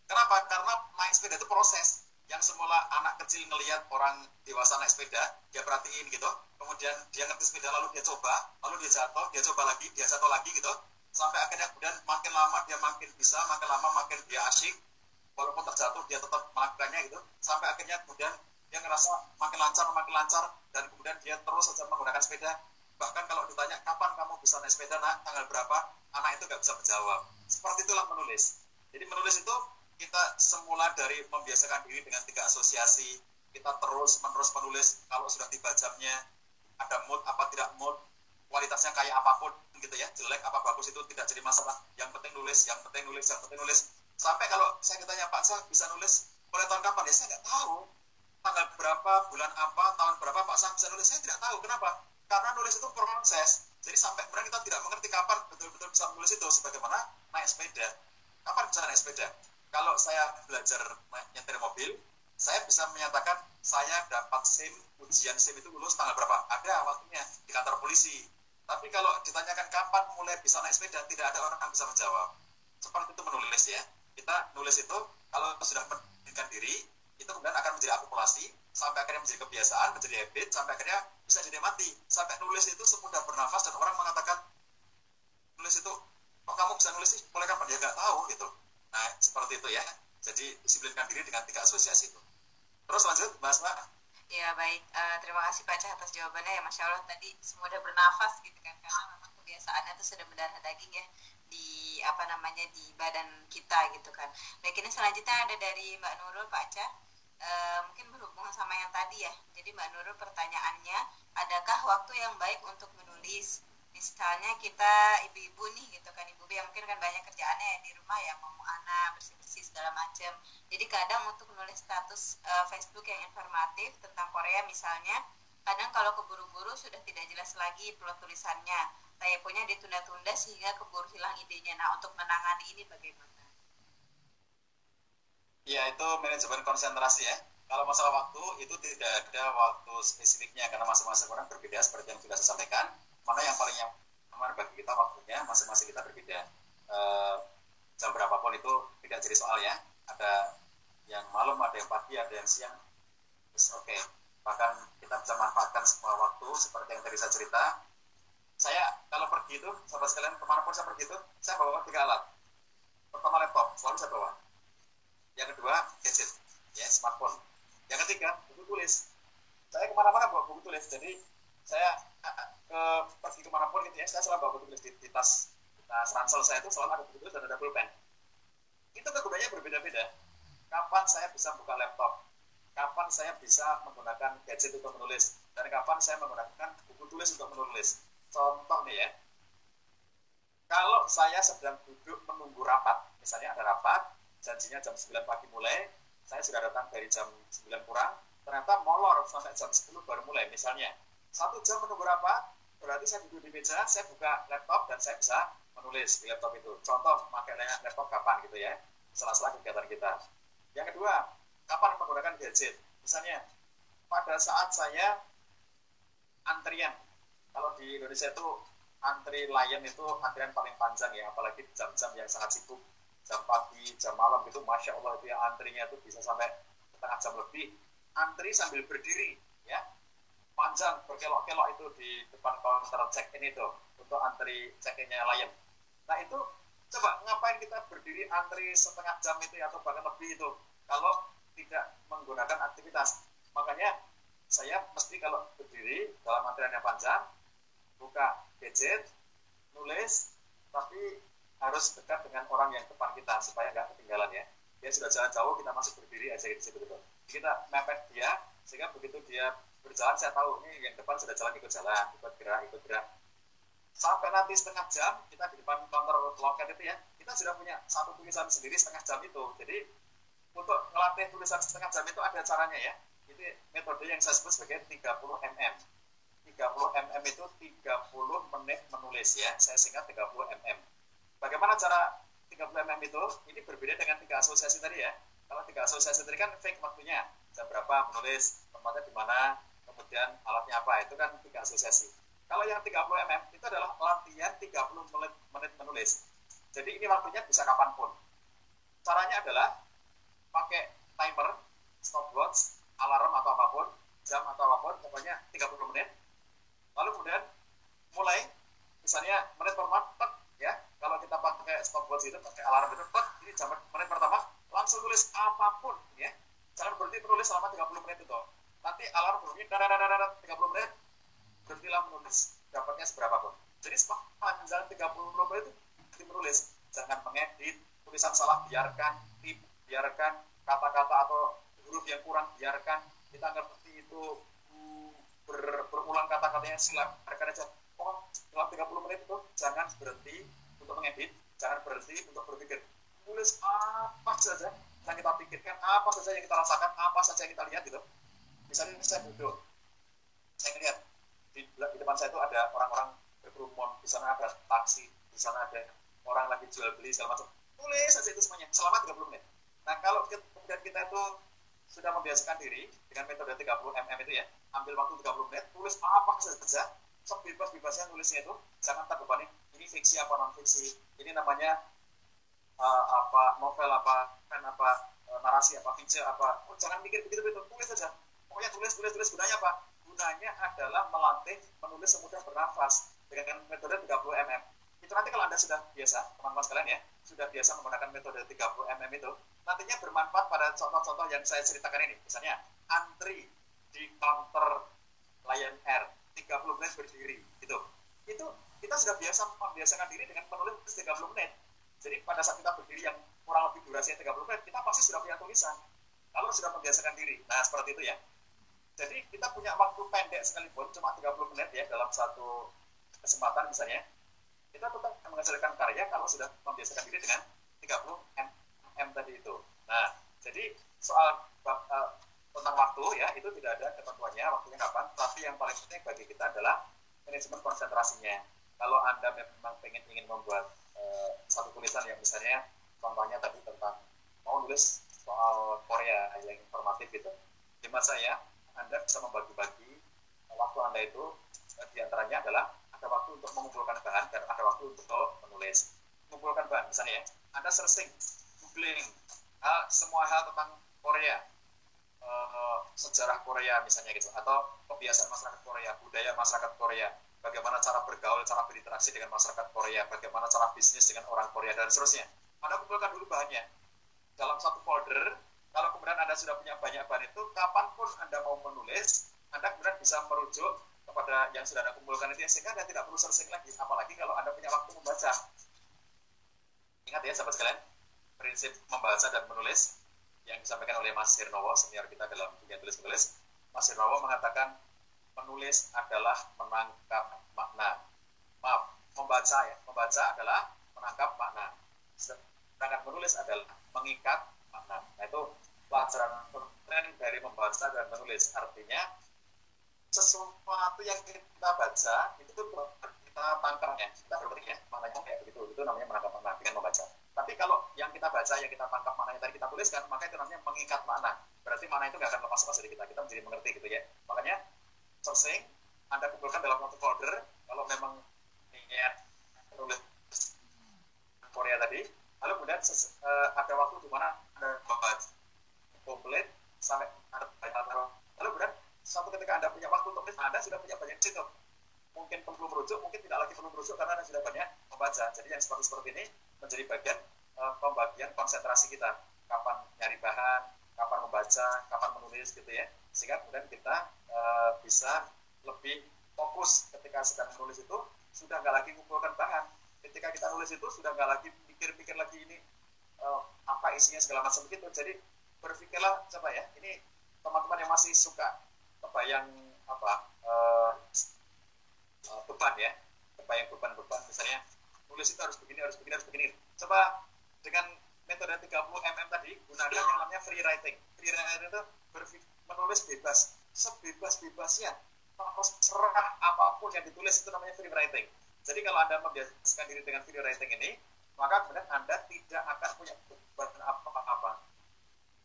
kenapa? Karena naik sepeda itu proses. Yang semula anak kecil ngelihat orang dewasa naik sepeda dia perhatiin gitu. Kemudian dia ngerti sepeda lalu dia coba lalu dia jatuh dia coba lagi dia jatuh lagi gitu sampai akhirnya kemudian makin lama dia makin bisa makin lama makin dia asyik walaupun terjatuh dia tetap melakukannya gitu. Sampai akhirnya kemudian dia ngerasa makin lancar makin lancar dan kemudian dia terus saja menggunakan sepeda. Bahkan kalau ditanya kapan kamu bisa naik sepeda nak? Tanggal berapa? Anak itu nggak bisa menjawab. Seperti itulah menulis. Jadi menulis itu kita semula dari membiasakan diri dengan tiga asosiasi. Kita terus menerus menulis kalau sudah tiba jamnya ada mood apa tidak mood kualitasnya kayak apa pun gitu ya jelek apa bagus itu tidak jadi masalah. Yang penting nulis yang penting nulis yang penting nulis. Sampai kalau saya ditanya Pak saya bisa nulis mulai tahun kapan? Ya saya nggak tahu. Tanggal berapa bulan apa tahun berapa Pak saya bisa nulis. Saya tidak tahu. Kenapa? Karena nulis itu proses. Jadi sampai kemudian kita tidak mengerti kapan betul-betul bisa menulis itu sebagaimana naik sepeda. Kapan bisa naik sepeda? Kalau saya belajar nyetir mobil saya bisa menyatakan saya dapat SIM ujian SIM itu lulus tanggal berapa. Ada waktunya di kantor polisi tapi kalau ditanyakan kapan mulai bisa naik sepeda tidak ada orang yang bisa menjawab. Seperti itu menulis ya. Kita nulis itu kalau sudah menentukan diri itu kemudian akan menjadi akumulasi sampai akhirnya menjadi kebiasaan menjadi habit sampai akhirnya bisa jadi mati sampai nulis itu semudah bernafas dan orang mengatakan nulis itu kok kamu bisa nulis sih? Mulai kapan? Dia nggak tahu gitu. Nah seperti itu ya. Jadi disiplinkan diri dengan tiga asosiasi itu. Terus lanjut, Asma. Ya baik, uh, terima kasih Pak Cah atas jawabannya ya Masya Allah tadi semua udah bernafas gitu kan karena memang kebiasaannya itu sudah mendarah daging ya di apa namanya di badan kita gitu kan. Baik ini selanjutnya ada dari Mbak Nurul Pak Cah uh, mungkin berhubungan sama yang tadi ya. Jadi Mbak Nurul pertanyaannya adakah waktu yang baik untuk menulis? Misalnya kita ibu-ibu nih gitu kan ibu yang mungkin kan banyak kerjaannya ya di rumah ya mau anak bersih-bersih segala macam jadi kadang untuk menulis status uh, Facebook yang informatif tentang Korea misalnya kadang kalau keburu-buru sudah tidak jelas lagi plot tulisannya. Typonya ditunda-tunda sehingga keburu hilang idenya. Nah untuk menangani ini bagaimana? Ya itu manajemen konsentrasi ya. Kalau masalah waktu itu tidak ada waktu spesifiknya karena masing-masing orang berbeda seperti yang sudah saya sampaikan mana yang paling nyaman bagi kita waktunya? Masing-masing kita berbeda. E, jam berapapun itu tidak jadi soal ya. Ada yang malam ada yang pagi ada yang siang. Oke okay. bahkan kita bisa manfaatkan semua waktu seperti yang tadi saya cerita. Saya kalau pergi itu sahabat sekalian ke mana pun saya pergi itu saya bawa tiga alat. Pertama laptop selalu saya bawa. Yang kedua gadget. Ya smartphone. Yang ketiga buku tulis. Saya ke mana-mana bawa buku tulis. Jadi saya ke pergi ke mana pun gitu ya saya selalu bawa buku tulis di, di tas tas ransel saya itu selalu ada buku tulis dan ada pulpen. Itu kegunaannya berbeda-beda. Kapan saya bisa buka laptop? Kapan saya bisa menggunakan gadget untuk menulis? Dan kapan saya menggunakan buku tulis untuk menulis? Contoh nih ya. Kalau saya sedang duduk menunggu rapat misalnya ada rapat janjinya jam 9 pagi mulai saya sudah datang dari jam 9 kurang ternyata molor sampai jam 10 baru mulai misalnya satu jam menunggu rapat berarti saya duduk di meja saya buka laptop dan saya bisa menulis di laptop itu. Contoh pakai laptop kapan gitu ya. Salah-salah kegiatan kita. Yang kedua kapan menggunakan gadget? Misalnya pada saat saya antrian. Kalau di Indonesia itu antri layan itu antrian paling panjang ya apalagi jam-jam yang sangat sibuk. Jam pagi jam malam itu masya Allah itu ya antrinya itu bisa sampai setengah jam lebih. Antri sambil berdiri ya panjang berkelok-kelok itu di depan counter check-in itu untuk antri check-innya Lion. Nah itu coba ngapain kita berdiri antri setengah jam itu atau bahkan lebih itu kalau tidak menggunakan aktivitas. Makanya saya mesti kalau berdiri dalam antrian yang panjang buka gadget, nulis, tapi harus dekat dengan orang yang depan kita supaya nggak ketinggalan ya. Dia sudah jalan jauh, kita masih berdiri aja di situ gitu. Kita mepet dia, sehingga begitu dia berjalan saya tahu ini yang depan sudah jalan ikut jalan ikut gerak ikut gerak. Sampai nanti setengah jam kita di depan counter loket itu ya kita sudah punya satu tulisan sendiri setengah jam itu. Jadi untuk melatih tulisan setengah jam itu ada caranya ya. Itu metode yang saya sebut sebagai 30 mm 30 mm itu 30 menit menulis ya. Saya singkat 30 mm bagaimana cara 30 mm itu? Ini berbeda dengan tiga asosiasi tadi ya. Kalau tiga asosiasi tadi kan fake waktunya. Jam berapa menulis tempatnya di mana kemudian alatnya apa itu kan tiga asosiasi. Kalau yang 30 mm itu adalah latihan 30 menit, menit menulis. Jadi ini waktunya bisa kapan pun. Caranya adalah pakai timer stopwatch alarm atau apa pun jam atau apa pun pokoknya 30 menit. Lalu kemudian mulai misalnya menit pertama ya. Kalau kita pakai stopwatch itu pakai alarm itu tek, ini jam menit pertama langsung tulis apa pun ya. Jangan berhenti menulis selama 30 menit itu nanti alarm bunyi dadadadadad 30 menit. Berhentilah menulis dapatnya seberapa pun. Jadi sepanjang 30 menit itu menulis. Jangan mengedit tulisan salah biarkan tip biarkan kata-kata atau huruf yang kurang biarkan. Kita ngerti itu hmm, ber, berulang kata-katanya silap biarkan aja. Oh dalam 30 menit itu jangan berhenti untuk mengedit jangan berhenti untuk berpikir. Tulis saja yang kita pikirkan, apa saja yang kita rasakan, apa saja yang kita lihat gitu. Misalnya saya duduk, saya lihat di, di depan saya itu ada orang-orang berkerumun, di sana ada taksi, di sana ada orang lagi jual beli segala macam. Tulis saja itu semuanya selama 30 menit. Nah kalau kemudian kita itu sudah membiasakan diri dengan metode 30 mm itu ya, ambil waktu 30 menit, tulis apa saja, sebebas-bebasnya nulisnya itu, jangan terbebani ini fiksi apa non fiksi, ini namanya uh, apa novel apa kan apa uh, narasi apa fiksi apa, oh, jangan mikir begitu begitu, tulis saja, pokoknya tulis tulis tulis gunanya apa? Gunanya adalah melatih menulis semudah bernafas dengan metode 30 mm. Itu nanti kalau anda sudah biasa, teman-teman sekalian ya, sudah biasa menggunakan metode 30 mm itu, nantinya bermanfaat pada contoh-contoh yang saya ceritakan ini. Misalnya, antri di counter Lion Air, 30 menit berdiri, gitu. Itu kita sudah biasa membiasakan diri dengan menulis 30 menit. Jadi pada saat kita berdiri yang kurang lebih durasi 30 menit, kita pasti sudah punya tulisan. Kalau sudah membiasakan diri. Nah, seperti itu ya. Jadi kita punya waktu pendek sekalipun, cuma 30 menit ya dalam satu kesempatan misalnya, kita tetap menghasilkan karya kalau sudah membiasakan diri dengan 30 m M tadi itu. Nah, jadi soal uh, tentang waktu ya itu tidak ada ketentuannya waktunya kapan. Tapi yang paling penting bagi kita adalah manajemen konsentrasinya. Kalau anda memang pengen ingin membuat uh, satu tulisan yang misalnya contohnya tadi tentang mau nulis soal Korea yang informatif itu, hemat saya anda bisa membagi-bagi waktu anda itu uh, di antaranya adalah ada waktu untuk mengumpulkan bahan dan ada waktu untuk menulis. Mengumpulkan bahan misalnya ya, anda searching googling hal, semua hal tentang Korea, uh, sejarah Korea misalnya gitu, atau kebiasaan masyarakat Korea, budaya masyarakat Korea, bagaimana cara bergaul, cara berinteraksi dengan masyarakat Korea, bagaimana cara bisnis dengan orang Korea dan seterusnya. Anda kumpulkan dulu bahannya dalam satu folder. Kemudian Anda sudah punya banyak bahan itu, kapan pun Anda mau menulis, Anda kemudian bisa merujuk kepada yang sudah Anda kumpulkan itu, sehingga Anda tidak perlu searching lagi, apalagi kalau Anda punya waktu membaca. Ingat ya, sahabat sekalian, prinsip membaca dan menulis yang disampaikan oleh Mas Hirnowo, senior kita dalam dunia tulis-menulis. Mas Hirnowo mengatakan menulis adalah menangkap makna. Maaf, membaca ya. Membaca adalah menangkap makna. Sedangkan menulis adalah mengikat makna. Nah itu pelajaran tren dari membaca dan menulis. Artinya sesuatu yang kita baca itu kita tangkapnya, kita berpikir ya, maknanya kayak begitu. Itu namanya menangkap makna dengan membaca. Tapi kalau yang kita baca, yang kita tangkap maknanya tadi kita tuliskan, maka itu namanya mengikat makna. Berarti makna itu nggak akan lepas-lepas dari kita. Kita menjadi mengerti gitu ya. Makanya searching, Anda kumpulkan dalam satu folder. Kalau memang ingin menulis Korea tadi, lalu kemudian uh, ada waktu di mana Anda membaca komplit sampai ada banyak lalu kemudian suatu ketika Anda punya waktu untuk menulis, Anda sudah punya banyak situ mungkin perlu merujuk, mungkin tidak lagi perlu merujuk karena Anda sudah banyak membaca. Jadi yang seperti seperti ini menjadi bagian uh, pembagian konsentrasi kita. Kapan nyari bahan, kapan membaca, kapan menulis gitu ya. Sehingga kemudian kita uh, bisa lebih fokus ketika sedang menulis itu sudah nggak lagi mengumpulkan bahan. Ketika kita nulis itu sudah nggak lagi pikir-pikir lagi ini uh, apa isinya segala macam begitu. Jadi berpikirlah coba ya, ini teman-teman yang masih suka kebayang apa uh, uh, beban ya. Kebayang beban-beban. Misalnya nulis itu harus begini harus begini harus begini. Coba dengan metode 30 mm tadi gunakan yang namanya free writing. Free writing itu menulis bebas. Sebebas-bebasnya serah apa pun yang ditulis itu namanya free writing. Jadi kalau anda membiasakan diri dengan free writing ini maka kemudian anda tidak akan punya beban apa-apa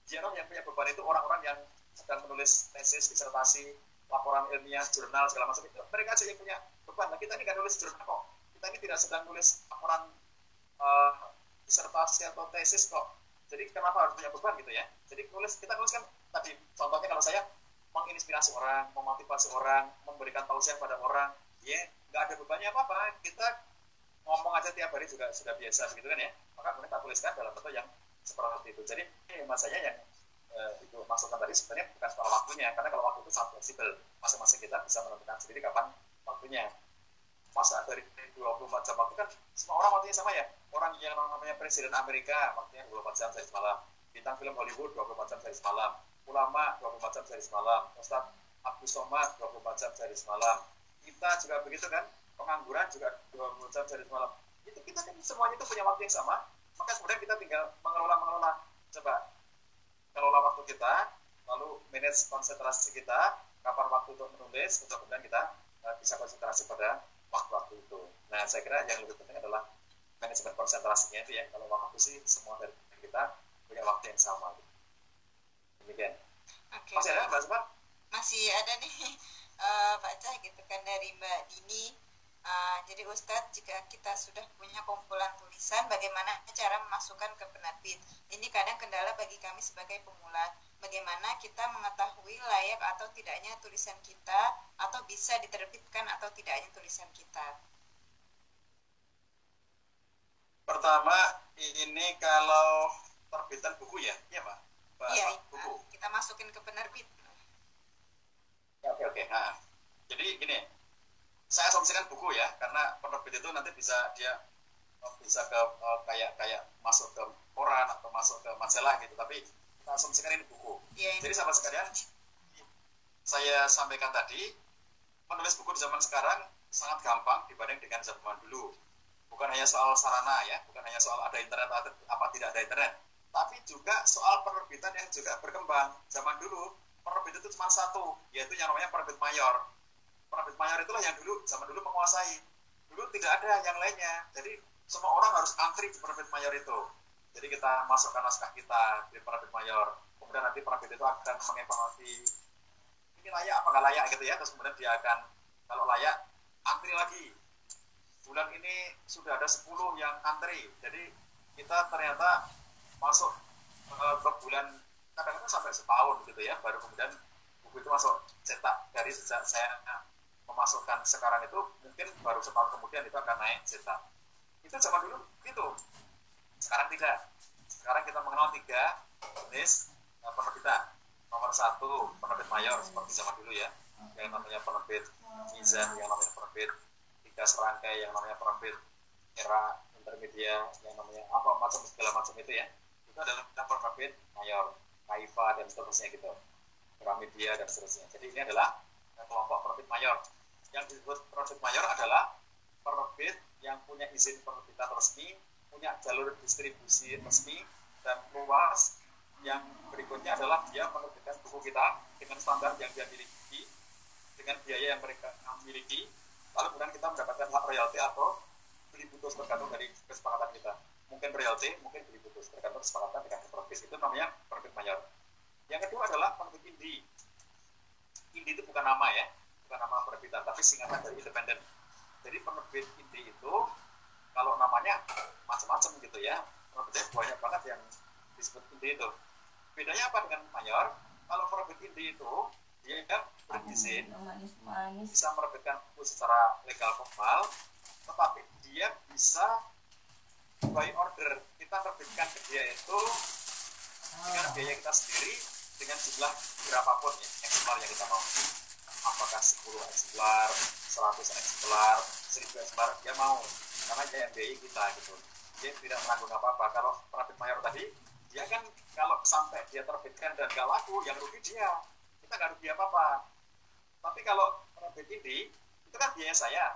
General yang punya beban itu orang-orang yang sedang menulis tesis, disertasi, laporan ilmiah, jurnal segala macam itu mereka aja yang punya beban. Nah, kita ini nggak nulis jurnal kok. Kita ini tidak sedang nulis laporan uh, disertasi atau tesis kok. Jadi kenapa harus punya beban gitu ya? Jadi nulis kita nulis kan tadi contohnya kalau saya menginspirasi orang, memotivasi orang, memberikan tausiah pada orang, ya nggak ada bebannya apa apa. Kita ngomong aja tiap hari juga sudah biasa gitu kan ya. Maka kemudian kita tuliskan dalam bentuk yang seperti itu. Jadi ini masanya yang eh, itu maksudkan tadi sebenarnya bukan soal waktunya karena kalau waktu itu sangat fleksibel. Masing-masing kita bisa menentukan sendiri kapan waktunya. Masa dari 24 jam waktu kan semua orang waktunya sama ya? Orang yang namanya presiden Amerika waktunya 24 jam sehari semalam. Bintang film Hollywood 24 jam sehari semalam. Ulama 24 jam sehari semalam. Ustaz Abdul Somad 24 jam sehari semalam. Kita juga begitu kan? Pengangguran juga 24 jam sehari semalam. Itu kita kan semuanya itu punya waktu yang sama maka kemudian kita tinggal mengelola mengelola coba mengelola waktu kita lalu manage konsentrasi kita kapan waktu untuk menulis untuk kemudian kita uh, bisa konsentrasi pada waktu-waktu itu. Nah saya kira yang lebih penting adalah manajemen konsentrasinya itu ya. Kalau waktu sih semua dari kita punya waktu yang sama. Demikian. Okay. masih ada mbak Sumpah? masih ada nih uh, cah gitu kan dari mbak Dini. Uh, jadi Ustadz, jika kita sudah punya kumpulan tulisan, bagaimana cara memasukkan ke penerbit? Ini kadang kendala bagi kami sebagai pemula. Bagaimana kita mengetahui layak atau tidaknya tulisan kita, atau bisa diterbitkan atau tidaknya tulisan kita? Pertama, ini kalau terbitan buku ya, iya Pak? Iya, buku. kita masukin ke penerbit. Ya, Oke, oke. Nah, jadi gini, saya asumsikan buku ya, karena penerbit itu nanti bisa dia eh, bisa ke eh, kayak kayak masuk ke koran atau masuk ke majalah gitu, tapi kita asumsikan ini buku. Ini Jadi sahabat sekalian, saya sampaikan tadi, menulis buku di zaman sekarang sangat gampang dibanding dengan zaman dulu. Bukan hanya soal sarana ya, bukan hanya soal ada internet atau apa tidak ada internet, tapi juga soal penerbitan yang juga berkembang. Zaman dulu penerbit itu cuma satu, yaitu yang namanya penerbit mayor. Penerbit mayor itulah yang dulu zaman dulu menguasai. Dulu tidak ada yang lainnya. Jadi semua orang harus antri di penerbit mayor itu. Jadi kita masukkan naskah kita di penerbit mayor. Kemudian nanti penerbit itu akan mengevaluasi ini layak apa nggak layak gitu ya. Terus kemudian dia akan kalau layak antri lagi. Bulan ini sudah ada 10 yang antri. Jadi kita ternyata masuk ke bulan kadang-kadang sampai setahun gitu ya baru kemudian buku itu masuk cetak dari sejak saya memasukkan sekarang itu mungkin baru setahun kemudian itu akan naik cetak itu zaman dulu gitu. Sekarang tidak. Sekarang kita mengenal tiga jenis uh, penerbitan nomor satu penerbit mayor seperti zaman dulu ya. Yang namanya penerbit mizan yang namanya penerbit tiga serangkai yang namanya penerbit era intermedia yang namanya apa macam segala macam itu ya. Itu adalah penerbit mayor Kaifa dan seterusnya gitu. Gramedia dan seterusnya. Jadi ini adalah kelompok penerbit mayor yang disebut penerbit mayor adalah penerbit yang punya izin penerbitan resmi punya jalur distribusi resmi dan luas. Yang berikutnya adalah dia menerbitkan buku kita dengan standar yang dia miliki dengan biaya yang mereka miliki. Lalu kemudian kita mendapatkan hak royalti atau beli putus tergantung dari kesepakatan kita. Mungkin royalti mungkin beli putus tergantung kesepakatan dengan penerbit. Itu namanya penerbit mayor. Yang kedua adalah penerbit indie indie itu bukan nama ya bukan nama penerbitan tapi singkatan dari independen. Jadi penerbit indie itu kalau namanya macam-macam gitu ya penerbitnya banyak banget yang disebut indie itu. Bedanya apa dengan mayor? Kalau penerbit indie itu dia berizin bisa menerbitkan buku secara legal formal tetapi dia bisa by order kita terbitkan ke dia itu dengan biaya kita sendiri dengan jumlah berapapun ya eksemplar yang kita mau apakah 10 eksemplar 100 eksemplar 1000 eksemplar dia mau. Karena dia kita gitu. Dia tidak menanggung apa-apa. Kalau penerbit mayor tadi dia kan kalau sampai dia terbitkan dan gak laku yang rugi dia. Kita gak rugi apa-apa. Tapi kalau penerbit ini itu kan biaya saya.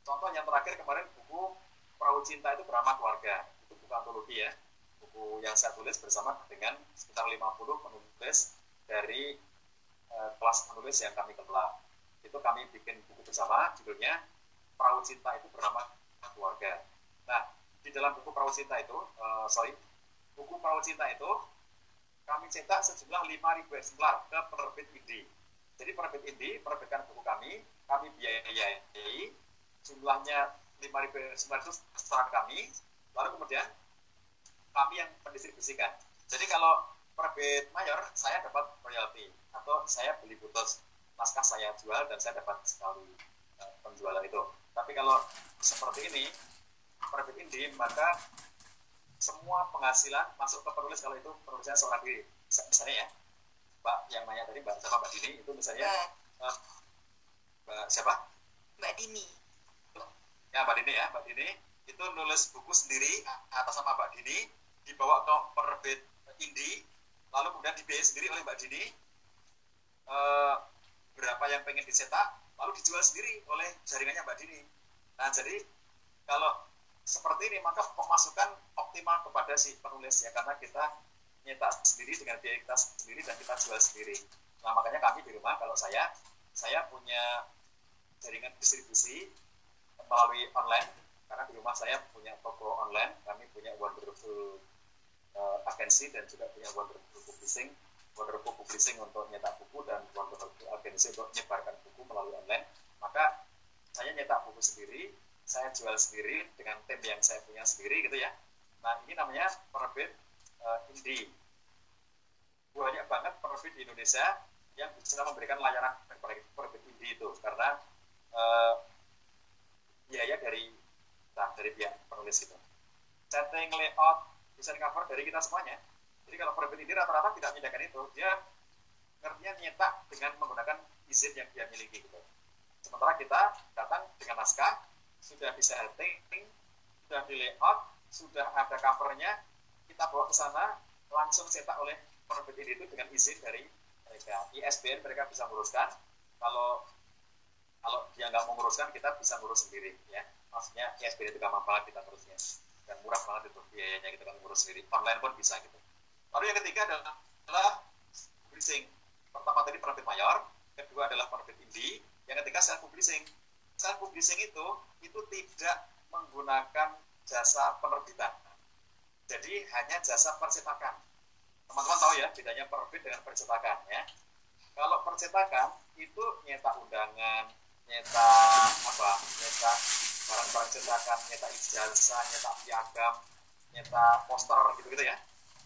Contoh yang terakhir kemarin buku Perahu Cinta itu beramah keluarga. Itu buku antologi ya. Buku yang saya tulis bersama dengan sekitar 50 penulis dari uh, kelas penulis yang kami kelola. Itu kami bikin buku bersama judulnya Perahu Cinta itu bernama keluarga. Nah di dalam buku Perahu Cinta itu uh, sorry buku Perahu Cinta itu kami cetak sejumlah 5.000 eksemplar ke penerbit indie jadi penerbit indie penerbitkan buku kami kami biayai jumlahnya 5.000 eksemplar itu setelah kami lalu kemudian kami yang mendistribusikan. Jadi kalau penerbit mayor, saya dapat royalti atau saya beli putus naskah saya jual dan saya dapat sekali uh, penjualan itu. Tapi kalau seperti ini, penerbit indie, maka semua penghasilan masuk ke penulis kalau itu penulisnya seorang diri. Misalnya ya, Mbak yang nanya tadi Mbak sama Mbak Dini itu misalnya uh, Mbak siapa? Mbak Dini. Ya Mbak Dini ya, Mbak Dini itu nulis buku sendiri atas nama Mbak Dini dibawa ke penerbit indie lalu kemudian dibiayai sendiri oleh Mbak Dini e, berapa yang pengen dicetak lalu dijual sendiri oleh jaringannya Mbak Dini nah jadi kalau seperti ini maka pemasukan optimal kepada si penulis ya karena kita nyetak sendiri dengan biaya kita sendiri dan kita jual sendiri. Nah makanya kami di rumah kalau saya saya punya jaringan distribusi melalui online karena di rumah saya punya toko online, kami punya wonderful uh, agensi dan juga punya wonderful publishing, wonderful publishing untuk nyetak buku dan wonderful agensi untuk menyebarkan buku melalui online. Maka saya nyetak buku sendiri, saya jual sendiri dengan tim yang saya punya sendiri gitu ya. Nah ini namanya penerbit uh, indie. Banyak banget penerbit di Indonesia yang bisa memberikan layanan penerbit indie itu karena uh, biaya dari nah, dari pihak penulis itu. Setting layout, desain cover dari kita semuanya. Jadi kalau penerbit indie rata-rata tidak menyediakan itu, dia ngertinya nyetak dengan menggunakan izin yang dia miliki gitu. Sementara kita datang dengan naskah, sudah bisa setting, sudah di layout, sudah ada covernya, kita bawa ke sana, langsung cetak oleh penerbit ini itu dengan izin dari mereka. ISBN mereka bisa menguruskan. Kalau kalau dia nggak menguruskan, kita bisa ngurus sendiri. ya Maksudnya ISBN itu gampang banget kita ngurusnya. Dan murah banget itu biayanya kita kan ngurus sendiri. Online pun bisa gitu. Lalu yang ketiga adalah, adalah publishing. Pertama tadi penerbit mayor, kedua adalah penerbit indie, yang ketiga self publishing. Self publishing itu itu tidak menggunakan jasa penerbitan. Jadi hanya jasa percetakan. Teman-teman tahu ya bedanya penerbit dengan percetakan ya. Kalau percetakan itu nyetak undangan, nyetak apa? Nyetak barang-barang cetakan, nyetak ijazah, nyetak piagam, nyetak poster gitu-gitu ya.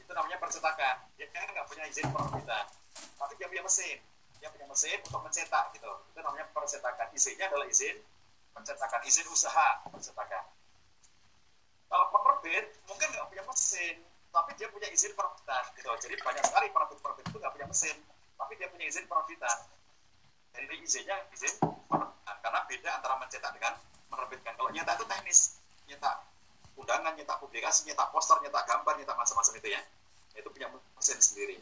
Itu namanya percetakan. Dia kan nggak punya izin penerbitan, tapi dia punya mesin. Dia punya mesin untuk mencetak gitu. Itu namanya percetakan. Izinnya adalah izin percetakan, izin usaha percetakan. Kalau penerbit mungkin nggak punya mesin, tapi dia punya izin penerbitan gitu. Jadi banyak sekali penerbit-penerbit itu nggak punya mesin, tapi dia punya izin penerbitan. Jadi izinnya izin penerbitan karena beda antara mencetak dengan menerbitkan. Kalau nyetak itu teknis, nyetak undangan, nyetak publikasi, nyetak poster, nyetak gambar, nyetak macam-macam itu ya. Itu punya mesin sendiri.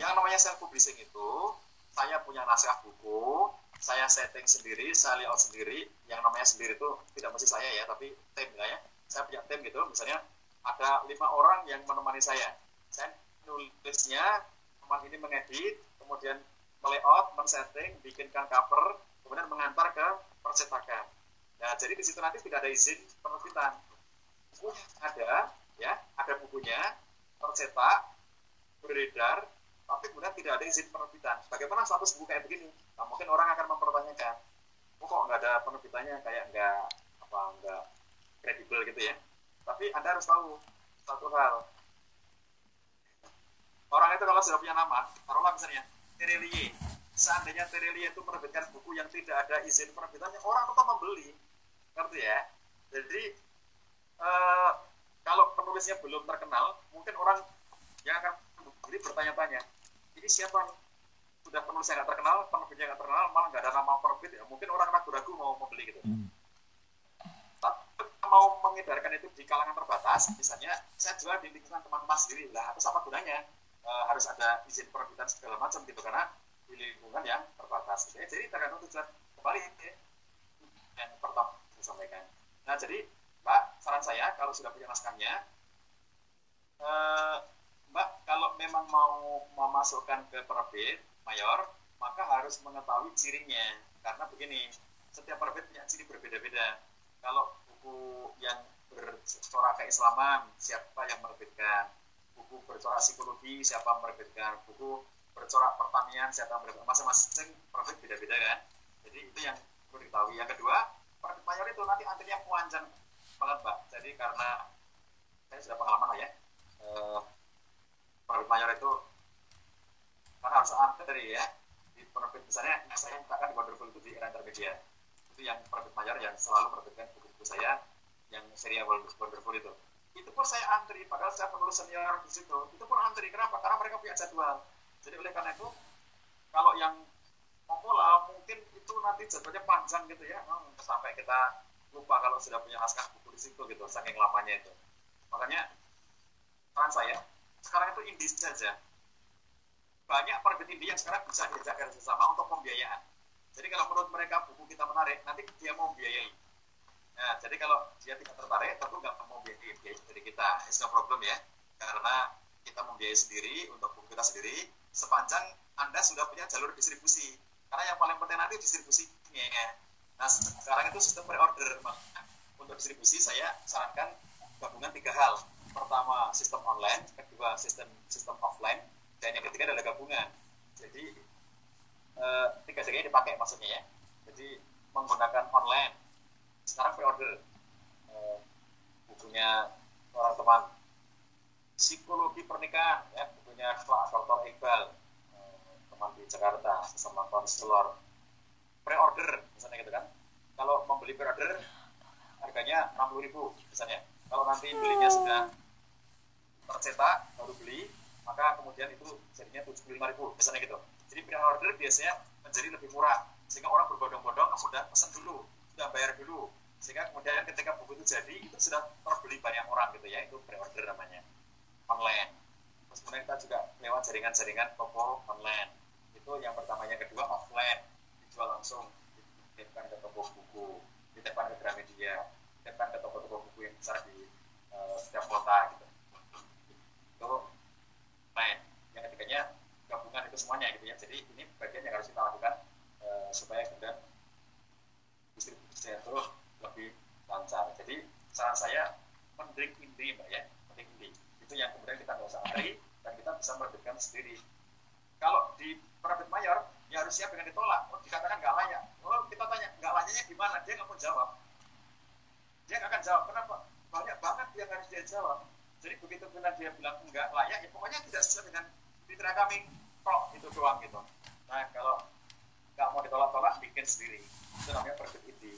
Yang namanya self publishing itu, saya punya naskah buku, saya setting sendiri, saya layout sendiri. Yang namanya sendiri itu tidak mesti saya ya, tapi tim ya. Saya punya tim gitu, misalnya ada lima orang yang menemani saya. Saya nulisnya, teman ini mengedit, kemudian melayout, men-setting, bikinkan cover, kemudian mengantar ke percetakan. Nah, jadi di situ nanti tidak ada izin penerbitan. Buku ada, ya, ada bukunya, tercetak, beredar, tapi kemudian tidak ada izin penerbitan. Bagaimana status buku kayak begini? Nah, mungkin orang akan mempertanyakan, oh, kok nggak ada penerbitannya, kayak nggak apa nggak kredibel gitu ya. Tapi Anda harus tahu satu hal. Orang itu kalau sudah punya nama, taruhlah misalnya Terelie. Seandainya Terelie itu menerbitkan buku yang tidak ada izin penerbitannya, orang tetap membeli. Ngerti ya? Jadi uh, kalau penulisnya belum terkenal, mungkin orang yang akan membeli bertanya-tanya, ini siapa nih? Sudah penulis yang nggak terkenal, penerbitnya nggak terkenal, malah nggak ada nama penerbit, ya mungkin orang ragu-ragu mau membeli gitu. Hmm. Tapi mau mengedarkan itu di kalangan terbatas, misalnya saya jual di lingkungan teman-teman sendiri, lah atau apa gunanya? E, harus ada izin penerbitan segala macam gitu karena di lingkungan yang terbatas. Gitu ya. Jadi tergantung tujuan kembali ya. yang pertama sampaikan. Nah jadi Mbak, saran saya kalau sudah punya naskahnya, eh, Mbak kalau memang mau memasukkan ke penerbit mayor, maka harus mengetahui cirinya. Karena begini, setiap penerbit punya ciri berbeda-beda. Kalau buku yang bercorak keislaman, siapa yang menerbitkan? Buku bercorak psikologi, siapa yang? Buku bercorak pertanian, siapa yang menerbitkan? Masing-masing penerbit beda-beda kan? Jadi itu yang perlu diketahui. Yang kedua, mayor itu nanti antrinya panjang banget mbak. Jadi karena saya sudah pengalaman lah ya, eh, mayor itu karena harus antri ya. Di penerbit misalnya yang saya mintakan di Wonderful itu di era intermedia itu yang penerbit mayor yang selalu menerbitkan buku-buku saya yang serial Wonderful itu. Itu pun saya antri padahal saya penulis senior di situ. Itu pun antri. Kenapa? Karena mereka punya jadwal. Jadi oleh karena itu kalau yang pemula mungkin itu nanti jadwalnya panjang gitu ya. Hmm, sampai kita lupa kalau sudah punya naskah buku di situ gitu saking lamanya itu. Makanya saran saya sekarang itu indie saja. Banyak penerbit indie yang sekarang bisa diajak kerjasama untuk pembiayaan. Jadi kalau menurut mereka buku kita menarik nanti dia mau biayai. Nah jadi kalau dia tidak tertarik tentu nggak mau biayai biaya dari kita. It's no problem ya. Karena kita membiayai sendiri untuk buku kita sendiri sepanjang Anda sudah punya jalur distribusi. Karena yang paling penting nanti distribusinya. Nah, sekarang itu sistem pre-order. Untuk distribusi saya sarankan gabungan tiga hal. Pertama, sistem online, kedua, sistem sistem offline, dan yang ketiga adalah gabungan. Jadi eh, tiga-tiga ini dipakai maksudnya ya. Jadi menggunakan online. Sekarang pre-order eh, bukunya orang teman psikologi pernikahan ya bukunya Dr. Iqbal teman di Jakarta sesama konselor pre-order misalnya gitu kan. Kalau membeli pre-order harganya 60 ribu misalnya. Kalau nanti belinya sudah tercetak baru beli maka kemudian itu jadinya 75 ribu misalnya gitu. Jadi pre-order biasanya menjadi lebih murah sehingga orang berbondong-bondong sudah pesan dulu sudah bayar dulu. Sehingga kemudian ketika buku itu jadi itu sudah terbeli banyak orang gitu ya itu pre-order namanya online. Terus kemudian kita juga lewat jaringan-jaringan toko online itu yang pertama yang kedua offline dijual langsung dititipkan ke toko buku dititipkan ke Gramedia ke toko-toko buku yang besar di uh, setiap kota gitu. Itu online yang ketiganya gabungan itu semuanya gitu ya. Jadi ini bagian yang harus kita lakukan uh, supaya kemudian distribusi itu lebih lancar. Jadi saran saya mendrik inti mbak ya. Mendrik inti itu yang kemudian kita nggak usah antri dan kita bisa menerbitkan sendiri. Kalau di penerbit mayor ya harus siap dengan ditolak. Oh dikatakan nggak layak. Oh kita tanya nggak layaknya di mana? Dia nggak mau jawab. Dia nggak akan jawab. Kenapa? Banyak banget yang harus dia jawab. Jadi begitu benar dia bilang enggak layak ya pokoknya tidak sesuai dengan kriteria kami. Kok itu doang gitu. Nah kalau nggak mau ditolak-tolak bikin sendiri. Itu namanya penerbit inti.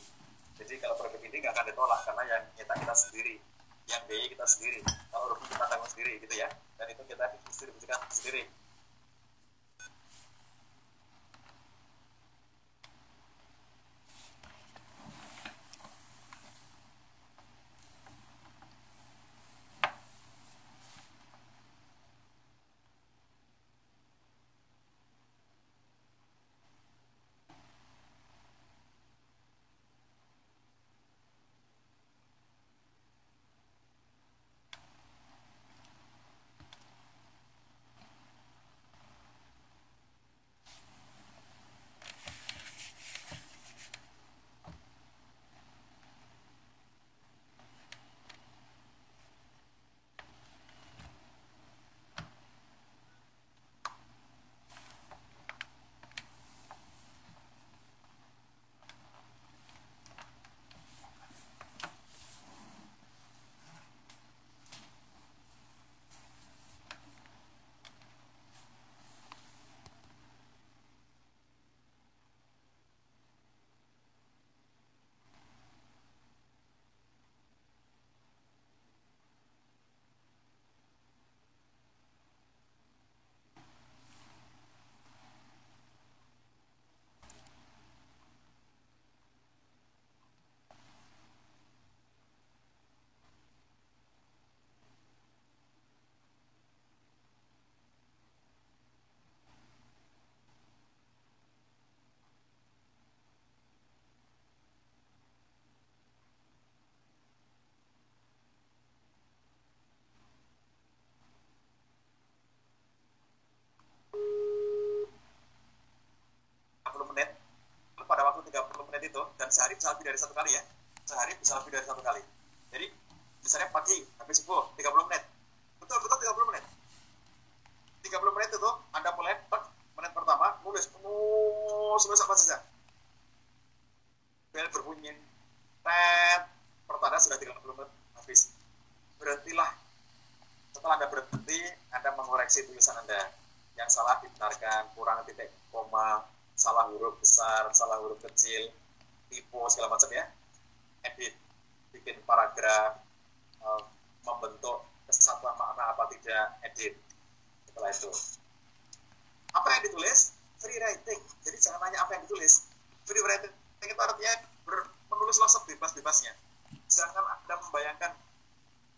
Jadi kalau penerbit inti nggak akan ditolak karena yang kita kita sendiri. Yang biaya kita sendiri. Kalau rugi kita tanggung sendiri gitu ya. Dan itu kita distribusikan sendiri dan sehari bisa lebih dari satu kali ya. Sehari bisa lebih dari satu kali. Jadi misalnya pagi habis subuh 30 menit. Betul betul 30 menit. 30 menit itu anda mulai menit pertama nulis nulis nulis apa saja. Bel berbunyi tet. Pertanda sudah 30 menit habis. Berhentilah. Setelah anda berhenti anda mengoreksi tulisan anda. Yang salah dibenarkan kurang titik koma salah huruf besar salah huruf kecil tipe segala macam ya. Edit bikin paragraf uh, membentuk kesatuan makna apa tidak edit. Setelah itu. Apa yang ditulis? Free writing. Jadi jangan nanya apa yang ditulis. Free writing itu artinya menulislah sebebas-bebasnya jangan anda membayangkan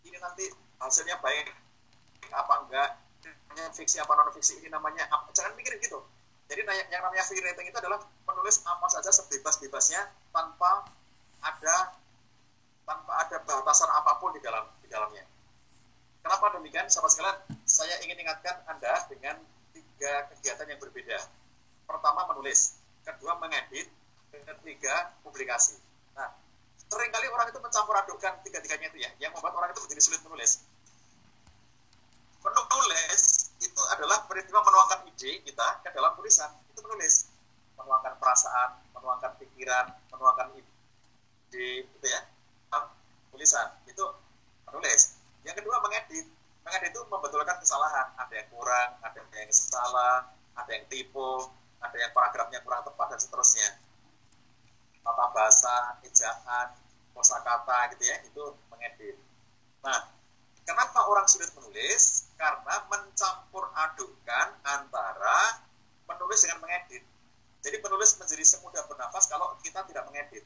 ini nanti hasilnya baik apa enggak fiksi apa non fiksi ini namanya apa. Jangan mikirin gitu jadi yang namanya free writing itu adalah menulis apa saja sebebas-bebasnya tanpa ada tanpa ada batasan apa pun di dalam di dalamnya. Kenapa demikian? Sahabat sekalian, saya ingin ingatkan Anda dengan tiga kegiatan yang berbeda. Pertama menulis, kedua mengedit, ketiga publikasi. Nah, sering kali orang itu mencampur adukkan tiga-tiganya itu ya, yang membuat orang itu menjadi sulit menulis. Menulis itu adalah peristiwa menuangkan ide kita ke dalam tulisan. Itu menulis, menuangkan perasaan, menuangkan pikiran, menuangkan ide, gitu ya, tulisan. Itu menulis. Yang kedua mengedit. Mengedit itu membetulkan kesalahan. Ada yang kurang, ada yang salah, ada yang tipu, ada yang paragrafnya kurang tepat dan seterusnya. Tata bahasa, ejaan, kosakata gitu ya, itu mengedit. Nah, kenapa orang sulit menulis? Karena mencampur adukkan antara menulis dengan mengedit. Jadi penulis menjadi semudah bernafas kalau kita tidak mengedit.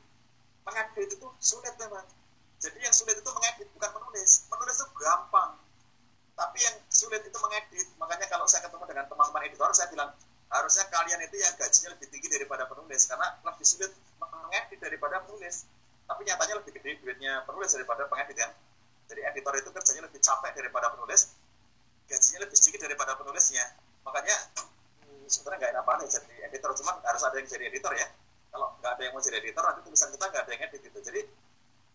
Mengedit itu sulit memang jadi yang sulit itu mengedit, bukan menulis. Menulis itu gampang. Tapi yang sulit itu mengedit. Makanya kalau saya ketemu dengan teman-teman editor, saya bilang, harusnya kalian itu yang gajinya lebih tinggi daripada penulis. Karena lebih sulit mengedit daripada penulis. Tapi nyatanya lebih gede duitnya penulis daripada pengedit kan. Jadi editor itu kerjanya lebih capek daripada penulis. Gajinya lebih sedikit daripada penulisnya. Makanya sebenarnya nggak enak banget jadi editor. Cuma harus ada yang jadi editor ya. Kalau nggak ada yang mau jadi editor, nanti tulisan kita nggak ada yang edit gitu. Jadi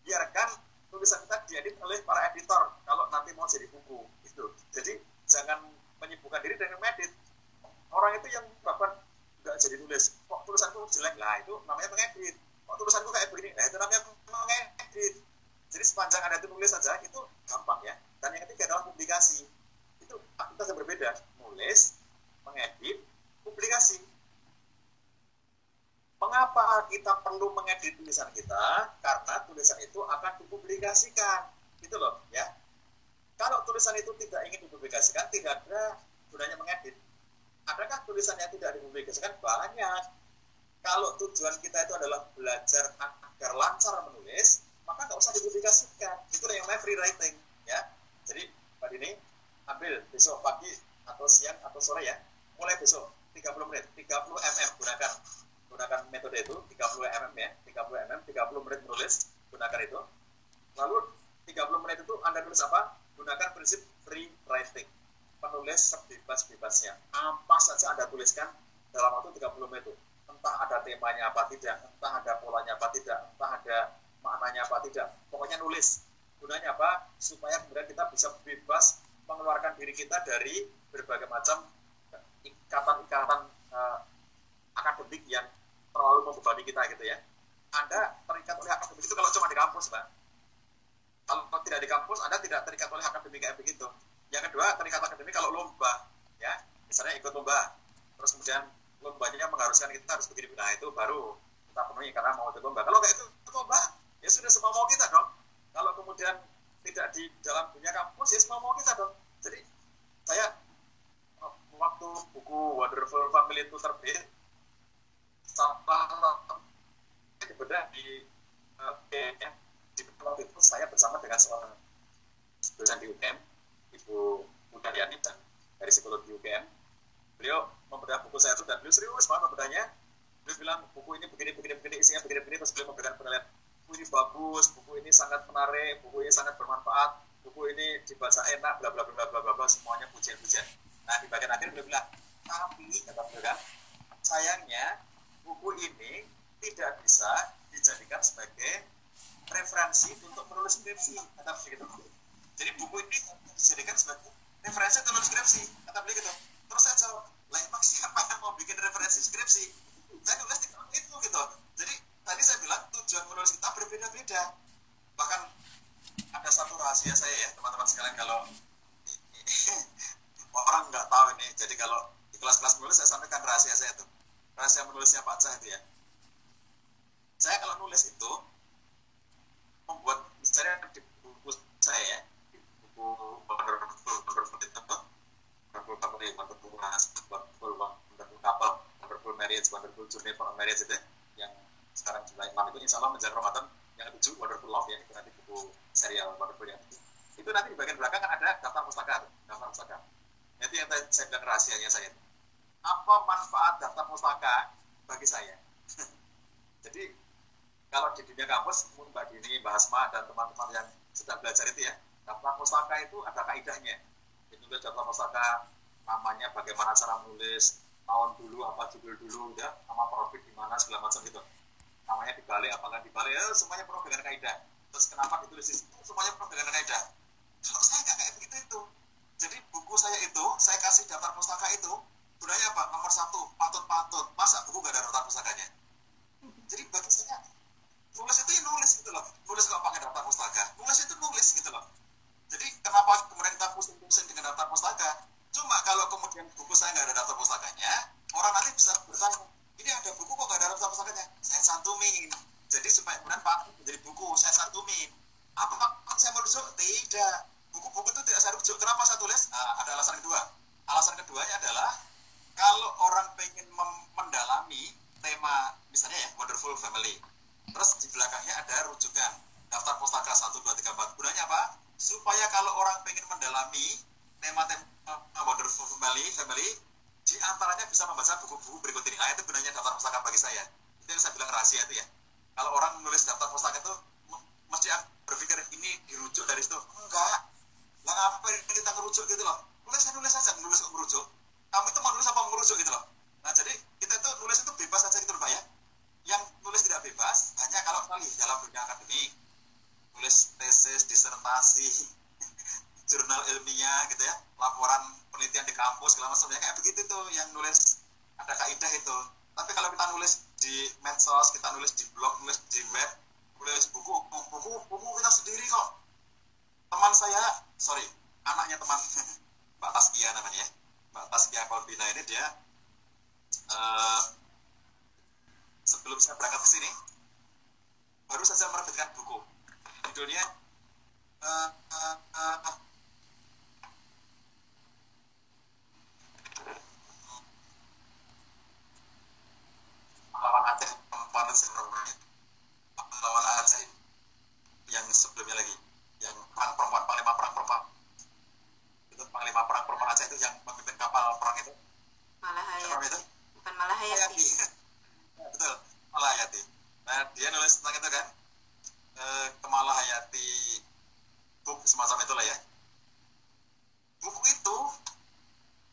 biarkan tulisan kita diedit oleh para editor kalau nanti mau jadi buku itu jadi jangan menyibukkan diri dengan medit. Orang itu yang bahkan nggak jadi nulis kok tulisanku jelek? Lah itu namanya mengedit kok tulisanku kayak begini? Nah itu namanya mengedit jadi sepanjang ada itu nulis saja itu gampang ya. Dan yang ketiga adalah publikasi. Itu aktivitas berbeda. Nulis mengedit publikasi Mengapa kita perlu mengedit tulisan kita? Karena tulisan itu akan dipublikasikan. Gitu loh, ya. Kalau tulisan itu tidak ingin dipublikasikan, tidak ada gunanya mengedit. Adakah tulisan yang tidak dipublikasikan? Banyak. Kalau tujuan kita itu adalah belajar agar lancar menulis, maka nggak usah dipublikasikan. Itulah yang namanya free writing, ya. Jadi, Pak Dini, ambil besok pagi atau siang atau sore ya. Mulai besok 30 menit, 30 mm gunakan gunakan metode itu 30 mm ya 30 mm 30 menit menulis gunakan itu. Lalu 30 menit itu anda tulis apa? Gunakan prinsip free writing penulis sebebas-bebasnya. Apa saja anda tuliskan dalam waktu 30 menit itu. Entah ada temanya apa tidak entah ada polanya apa tidak entah ada maknanya apa tidak. Pokoknya nulis. Gunanya apa? Supaya kemudian kita bisa bebas mengeluarkan diri kita dari berbagai macam ikatan-ikatan uh, akademik yang terlalu membebani kita gitu ya. Anda terikat oleh akademik itu kalau cuma di kampus, Mbak. Kalau tidak di kampus, Anda tidak terikat oleh akademik kayak begitu. Yang kedua, terikat akademik kalau lomba, ya. Misalnya ikut lomba, terus kemudian lombanya mengharuskan kita harus begini, nah itu baru kita penuhi karena mau ikut lomba. Kalau kayak itu lomba, ya sudah semua mau kita dong. Kalau kemudian tidak di dalam dunia kampus, ya semua mau kita dong. Jadi saya waktu buku Wonderful Family itu terbit, salah bedah di uh, ya, di waktu itu saya bersama dengan seorang dosen di UGM Ibu Udariani dan dari psikologi UGM beliau membedah buku saya itu dan beliau serius banget membedahnya. Beliau bilang buku ini begini begini begini isinya begini begini. Terus beliau memberikan penilaian buku ini bagus buku ini sangat menarik buku ini sangat bermanfaat buku ini dibaca enak bla bla bla bla bla bla semuanya pujian-pujian nah di bagian akhir beliau bilang tapi kata beliau kan sayangnya buku ini tidak bisa dijadikan sebagai referensi untuk menulis skripsi kata beliau gitu. Jadi buku ini dijadikan sebagai referensi untuk menulis skripsi kata beliau gitu. Terus saya jawab lah emang siapa yang mau bikin referensi skripsi? Saya nulis di itu gitu. Jadi tadi saya bilang tujuan menulis kita berbeda-beda. Bahkan ada satu rahasia saya ya teman-teman sekalian kalau orang nggak tahu ini jadi kalau di kelas-kelas menulis saya sampaikan rahasia saya tuh rahasia menulisnya Pak Cah itu ya. Saya kalau nulis itu membuat misalnya di buku saya ya, di buku Wonderful Wonderful itu Wonderful Family, Wonderful Wonderful Wonderful Couple, Wonderful Marriage, Wonderful Journey for Marriage itu ya, yang sekarang jumlah enam itu insya Allah menjelang Ramadan yang tujuh Wonderful Love ya itu nanti buku serial Wonderful yang itu. Itu nanti di bagian belakang kan ada daftar pustaka, daftar pustaka. Itu yang saya bilang rahasianya saya apa manfaat daftar pustaka bagi saya. Jadi kalau di dunia kampus, Mbak Dini, Mbak Hasma, dan teman-teman yang sedang belajar itu ya, daftar pustaka itu ada kaidahnya. Itu daftar pustaka namanya bagaimana cara menulis tahun dulu apa judul dulu ya nama profit di mana segala macam itu namanya dibalik apakah dibalik ya, semuanya penuh dengan kaidah terus kenapa ditulis di semuanya penuh dengan kaidah kalau saya nggak kayak begitu itu jadi buku saya itu saya kasih daftar pustaka itu gunanya apa? Nomor satu patut-patut. Masa buku nggak ada daftar pustakanya? Jadi bagi saya nulis itu ya nulis gitu loh. Nulis nggak pakai daftar pustaka. Nulis itu nulis gitu loh. Jadi kenapa kemudian kita pusing-pusing dengan daftar pustaka? Cuma kalau kemudian buku saya nggak ada daftar pustakanya orang nanti bisa bertanya ini ada buku kok nggak ada daftar pustakanya? Saya santumin. Jadi supaya kemudian pak menjadi buku saya santumin. Apa Pak, saya merujuk tidak buku-buku itu tidak saya rujuk. Kenapa saya tulis? Nah, ada alasan kedua. Alasan keduanya adalah kalau orang pengen mendalami tema misalnya ya wonderful family. Terus di belakangnya ada rujukan. Daftar pustaka 1, 2, 3, 4 gunanya apa? supaya kalau orang pengen mendalami tema-tema wonderful family family di antaranya bisa membaca buku-buku berikut ini. Nah itu gunanya daftar pustaka bagi saya. Itu yang saya bilang rahasia itu ya. Kalau orang menulis daftar pustaka itu m- mesti berpikir ini dirujuk dari situ. Enggak lah ngapain kita ngerujuk gitu loh. Nulis nulis saja nulis kok merujuk. Kamu itu mau nulis apa merujuk gitu loh. Nah jadi kita itu nulis itu bebas saja gitu loh pak ya. Yang nulis tidak bebas hanya kalau kali dalam dunia akademik. Nulis tesis disertasi jurnal ilmiah gitu ya. Laporan penelitian di kampus segala macam ya. Kayak begitu tuh yang nulis. Ada kaidah itu. Tapi kalau kita nulis di medsos kita nulis di blog nulis di web nulis buku buku buku kita sendiri kok teman saya sorry anaknya teman. Mbak Taskia namanya ya. Mbak Taskia Kolbina ini dia eh, sebelum saya berangkat ke sini baru saja menerbitkan buku. Judulnya eh, eh, eh, pahlawan Aceh perempuan pahlawan Aceh yang sebelumnya lagi yang perang perempuan panglima perang perempuan. Itu panglima perang perempuan Aceh itu yang memimpin kapal perang itu. Malah siapa hayati itu? Bukan malah hayati Hayati Ya, betul. Malah Hayati nah dia nulis tentang itu kan. Eh, Kemala Hayati book semacam itulah ya. Buku itu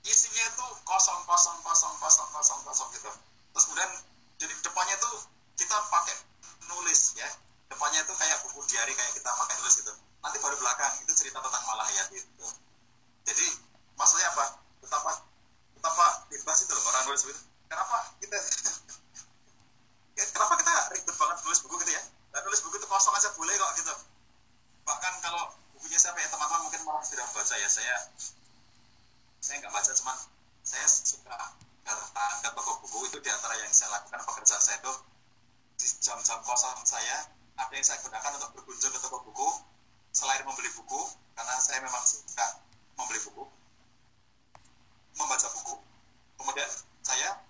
isinya itu kosong kosong kosong kosong kosong kosong gitu. Terus kemudian jadi depannya tuh kita pakai nulis ya. Depannya itu kayak buku diary kayak kita pakai nulis gitu nanti baru belakang itu cerita tentang Malah Hayati itu. Jadi maksudnya apa? Betapa betapa bebas itu loh orang nulis begitu. Kenapa kita ya, kenapa kita ribet banget nulis buku gitu ya? Dan nulis buku itu kosong aja boleh kok gitu. Bahkan kalau bukunya siapa ya teman-teman mungkin malah tidak baca ya saya saya nggak baca cuman saya suka datang ke toko buku itu di antara yang saya lakukan pekerjaan saya itu di jam-jam kosong saya ada yang saya gunakan untuk berkunjung ke toko buku selain membeli buku karena saya memang suka membeli buku membaca buku kemudian saya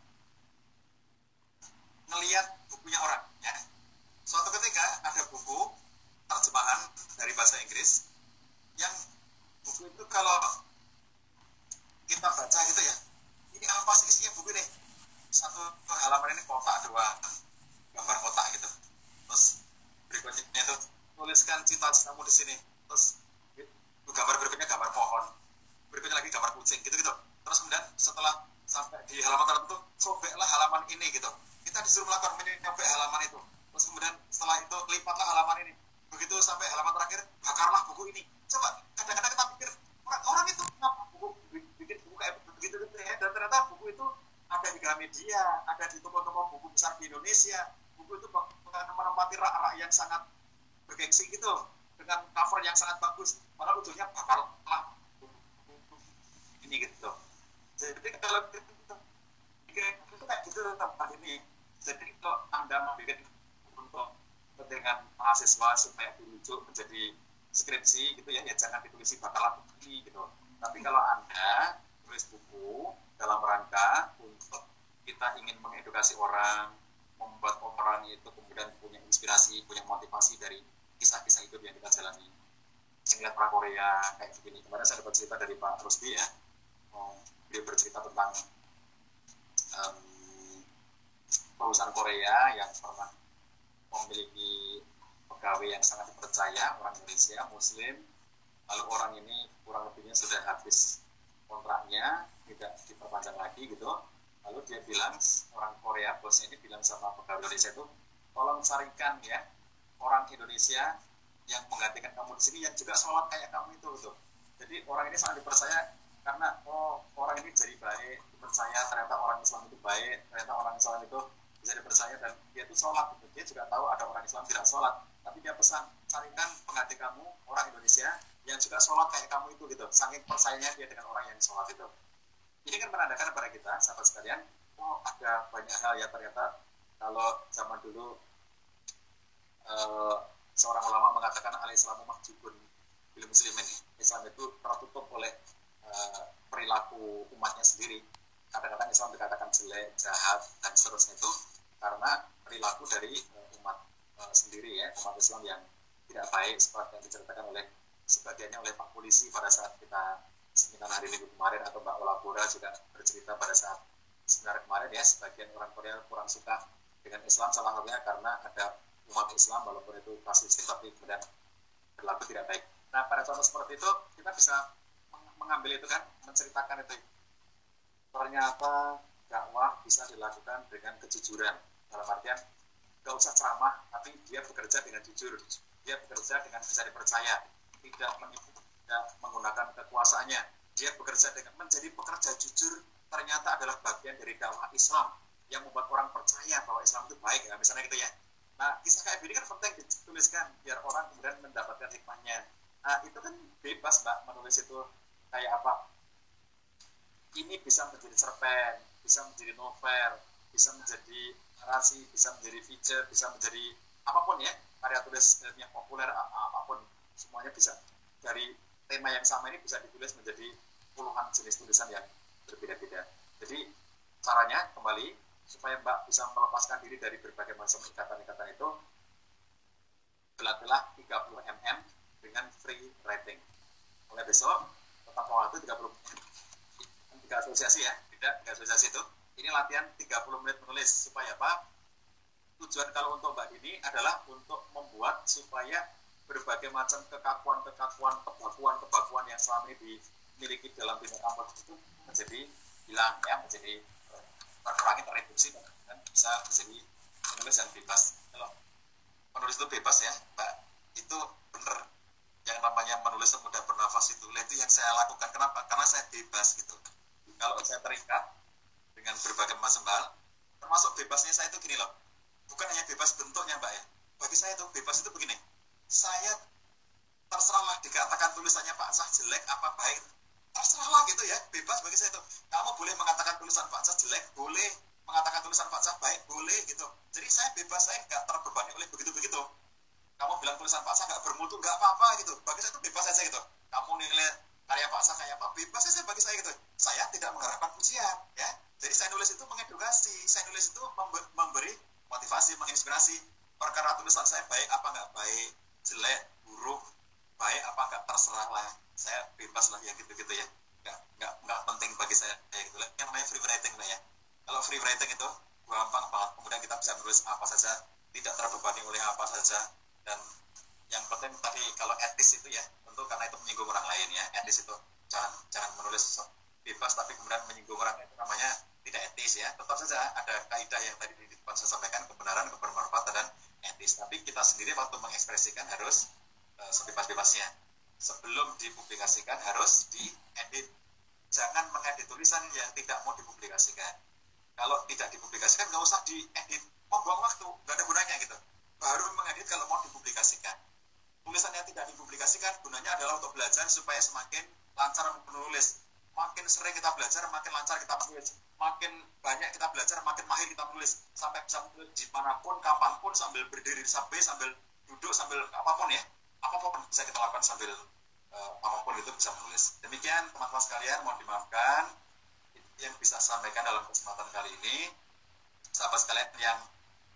ngelihat bukunya orang ya. Suatu ketika ada buku terjemahan dari bahasa Inggris yang buku itu kalau kita baca gitu ya ini apa sih isinya buku ini? Satu halaman ini kotak doang gambar kotak gitu. Terus berikutnya itu tuliskan cita-citamu di sini. Terus gambar berikutnya gambar pohon. Berikutnya lagi gambar kucing gitu gitu. Terus kemudian setelah sampai di halaman tertentu sobeklah halaman ini gitu. Kita disuruh melakukan menyobek halaman itu. Terus kemudian setelah itu lipatlah halaman ini. Begitu sampai halaman terakhir bakarlah buku ini. Coba kadang-kadang kita pikir orang, orang itu kenapa buku bikin buku kayak begitu gitu ya. Dan ternyata buku itu ada di Gramedia ada di toko-toko buku besar di Indonesia. Buku itu menempati rak-rak yang sangat bergengsi gitu dengan cover yang sangat bagus. Padahal ujungnya bakarlah buku ini gitu. Jadi kalau kita kayak gitu tempat ini. Jadi kalau anda membuat untuk kepentingan mahasiswa supaya dirujuk menjadi skripsi gitu ya, ya jangan ditulis bakalan begini gitu. Tapi kalau anda tulis buku dalam rangka untuk kita ingin mengedukasi orang, membuat orang itu kemudian punya inspirasi, punya motivasi dari kisah-kisah hidup yang kita jalani. Lihat pra Korea kayak begini. Kemarin saya dapat cerita dari Pak Rusdi ya. Oh, dia bercerita tentang um, perusahaan Korea yang pernah memiliki pegawai yang sangat dipercaya orang Indonesia Muslim lalu orang ini kurang lebihnya sudah habis kontraknya tidak diperpanjang lagi gitu lalu dia bilang orang Korea bosnya ini bilang sama pegawai Indonesia itu tolong carikan ya orang Indonesia yang menggantikan kamu di sini yang juga sholat kayak kamu itu gitu. jadi orang ini sangat dipercaya karena oh orang ini jadi baik dipercaya ternyata orang Islam itu baik ternyata orang Islam itu bisa dipercaya dan dia itu sholat gitu. dia juga tahu ada orang Islam tidak sholat tapi dia pesan carikan pengganti kamu orang Indonesia yang juga sholat kayak kamu itu gitu saking percayanya dia dengan orang yang sholat itu ini kan menandakan kepada kita sahabat sekalian oh ada banyak hal ya ternyata. Kalau zaman dulu uh, seorang ulama mengatakan al islamu mahjubun bil muslimin. Islam itu tertutup oleh uh, perilaku umatnya sendiri. Kadang-kadang Islam dikatakan jelek jahat dan seterusnya itu karena perilaku dari uh, umat uh, sendiri ya umat Islam yang tidak baik seperti yang diceritakan oleh sebagiannya oleh Pak Polisi pada saat kita seminar hari Minggu kemarin atau Mbak Olapura juga bercerita pada saat seminar kemarin ya sebagian orang Korea kurang suka dengan Islam salah satunya karena ada umat Islam walaupun itu pasti tapi kemudian berlaku tidak baik. Nah pada contoh seperti itu kita bisa mengambil itu kan menceritakan itu. Ternyata dakwah bisa dilakukan dengan kejujuran. Dalam artian gak usah ceramah tapi dia bekerja dengan jujur. Dia bekerja dengan bisa dipercaya tidak menipu, tidak menggunakan kekuasaannya. Dia bekerja dengan menjadi pekerja jujur ternyata adalah bagian dari dakwah Islam yang membuat orang percaya bahwa Islam itu baik ya misalnya gitu ya. Nah kisah kayak ini kan penting dituliskan biar orang kemudian mendapatkan hikmahnya. Nah itu kan bebas mbak menulis itu kayak apa? Ini bisa menjadi cerpen, bisa menjadi novel, bisa menjadi narasi, bisa menjadi feature, bisa menjadi apa pun ya karya tulis yang populer apa pun semuanya bisa dari tema yang sama ini bisa ditulis menjadi puluhan jenis tulisan yang berbeda-beda. Jadi caranya kembali supaya Mbak bisa melepaskan diri dari berbagai macam ikatan-ikatan itu berlatihlah 30 mm dengan free writing. Mulai besok tetap waktu 30 menit. Tiga asosiasi ya, tidak tiga asosiasi itu. Ini latihan 30 menit menulis supaya apa? Tujuan kalau untuk Mbak Dini adalah untuk membuat supaya berbagai macam kekakuan-kekakuan, kebakuan-kebakuan yang selama ini dimiliki dalam dunia kampus itu menjadi hilang ya, menjadi terkurangi, tereduksi dan bisa menjadi penulis yang bebas. Kalau penulis itu bebas ya, Mbak, itu benar yang namanya menulis semudah bernafas itu, itu yang saya lakukan. Kenapa? Karena saya bebas gitu. Kalau saya terikat dengan berbagai macam hal, termasuk bebasnya saya itu gini loh, bukan hanya bebas bentuknya Mbak ya, bagi saya itu bebas itu begini, saya terserahlah dikatakan tulisannya Pak Sah jelek apa baik. Terserahlah gitu ya bebas bagi saya itu. Kamu boleh mengatakan tulisan Pak Sah jelek boleh mengatakan tulisan Pak Sah baik boleh gitu. Jadi saya bebas saya nggak terbebani oleh begitu begitu kamu bilang tulisan Pak Sah nggak bermutu nggak apa-apa gitu. Bagi saya itu bebas saja gitu. Kamu nilai karya Pak Sah kayak apa bebas saja bagi saya gitu. Saya tidak mengharapkan pujian ya. Jadi saya nulis itu mengedukasi saya nulis itu memberi motivasi menginspirasi perkara tulisan saya baik apa nggak baik jelek buruk baik apa enggak terserah lah. Saya bebas lah ya gitu-gitu ya. Nggak nggak nggak penting bagi saya. Kayak gitu lah. Yang namanya free writing lah ya. Kalau free writing itu gampang banget. Kemudian kita bisa menulis apa saja tidak terbebani oleh apa saja. Dan yang penting tadi kalau etis itu ya tentu karena itu menyinggung orang lain ya. Etis itu jangan jangan menulis bebas tapi kemudian menyinggung orang itu namanya tidak etis ya. Tetap saja ada kaidah yang tadi di depan saya sampaikan kebenaran kebermanfaatan dan etis tapi kita sendiri waktu mengekspresikan harus uh, sebebas-bebasnya. Sebelum dipublikasikan harus diedit. Jangan mengedit tulisan yang tidak mau dipublikasikan. Kalau tidak dipublikasikan nggak usah diedit. Membuang waktu nggak ada gunanya gitu. Baru mengedit kalau mau dipublikasikan. Tulisan yang tidak dipublikasikan gunanya adalah untuk belajar supaya semakin lancar menulis. Makin sering kita belajar makin lancar kita menulis makin banyak kita belajar, makin mahir kita menulis sampai bisa menulis di mana pun, kapan pun sambil berdiri sampai sambil duduk sambil apa pun ya, apa pun bisa kita lakukan sambil uh, apa pun itu bisa menulis. Demikian teman-teman sekalian, mohon dimaafkan. Yang bisa sampaikan dalam kesempatan kali ini. Sahabat sekalian yang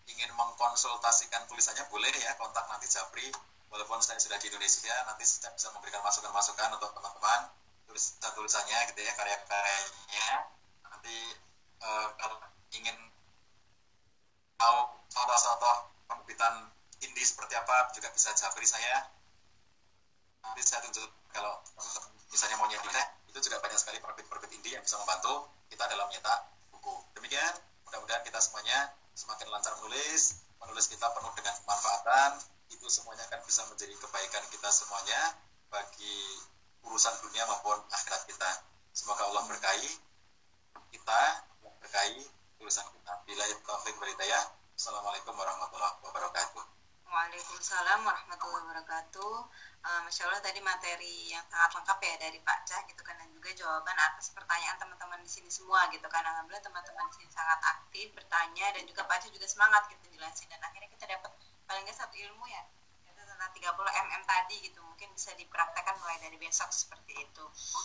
ingin mengkonsultasikan tulisannya boleh ya kontak nanti Japri. Walaupun saya sudah di Indonesia nanti saya bisa memberikan masukan-masukan untuk teman-teman tulisan tulisannya gitu ya karya-karyanya nanti uh, kalau ingin tahu contoh-contoh penerbitan indie seperti apa juga bisa japri saya nanti saya tunjuk kalau misalnya mau nyedih itu juga banyak sekali penerbit bisa membantu kita dalam menyetak buku. Demikian, mudah-mudahan kita semuanya semakin lancar menulis, menulis kita penuh dengan kemanfaatan, itu semuanya akan bisa menjadi kebaikan kita semuanya bagi urusan dunia maupun akhirat kita. Semoga Allah berkahi kita, berkahi urusan kita. Bila taufik ya. Assalamualaikum warahmatullahi wabarakatuh. Waalaikumsalam warahmatullahi wabarakatuh. Uh, Masya Allah tadi materi yang sangat lengkap ya dari Pak Cah gitu kan dan juga jawaban atas pertanyaan teman-teman di sini semua gitu kan. Alhamdulillah teman-teman di sini sangat aktif bertanya dan juga Pak Cah juga semangat gitu jelasin dan akhirnya kita dapat paling nggak satu ilmu ya tentang 30 mm tadi gitu mungkin bisa dipraktekkan mulai dari besok seperti itu.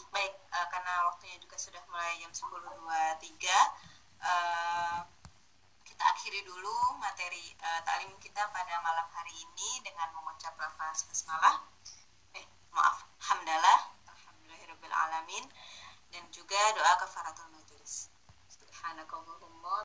Baik uh, karena waktunya juga sudah mulai jam 10.23 uh, kita akhiri dulu materi uh, taklim kita pada malam hari ini dengan mengucap lafaz basmalah. Eh, maaf, hamdalah, alhamdulillahirabbil alamin dan juga doa kafaratul majelis. Subhanakallahumma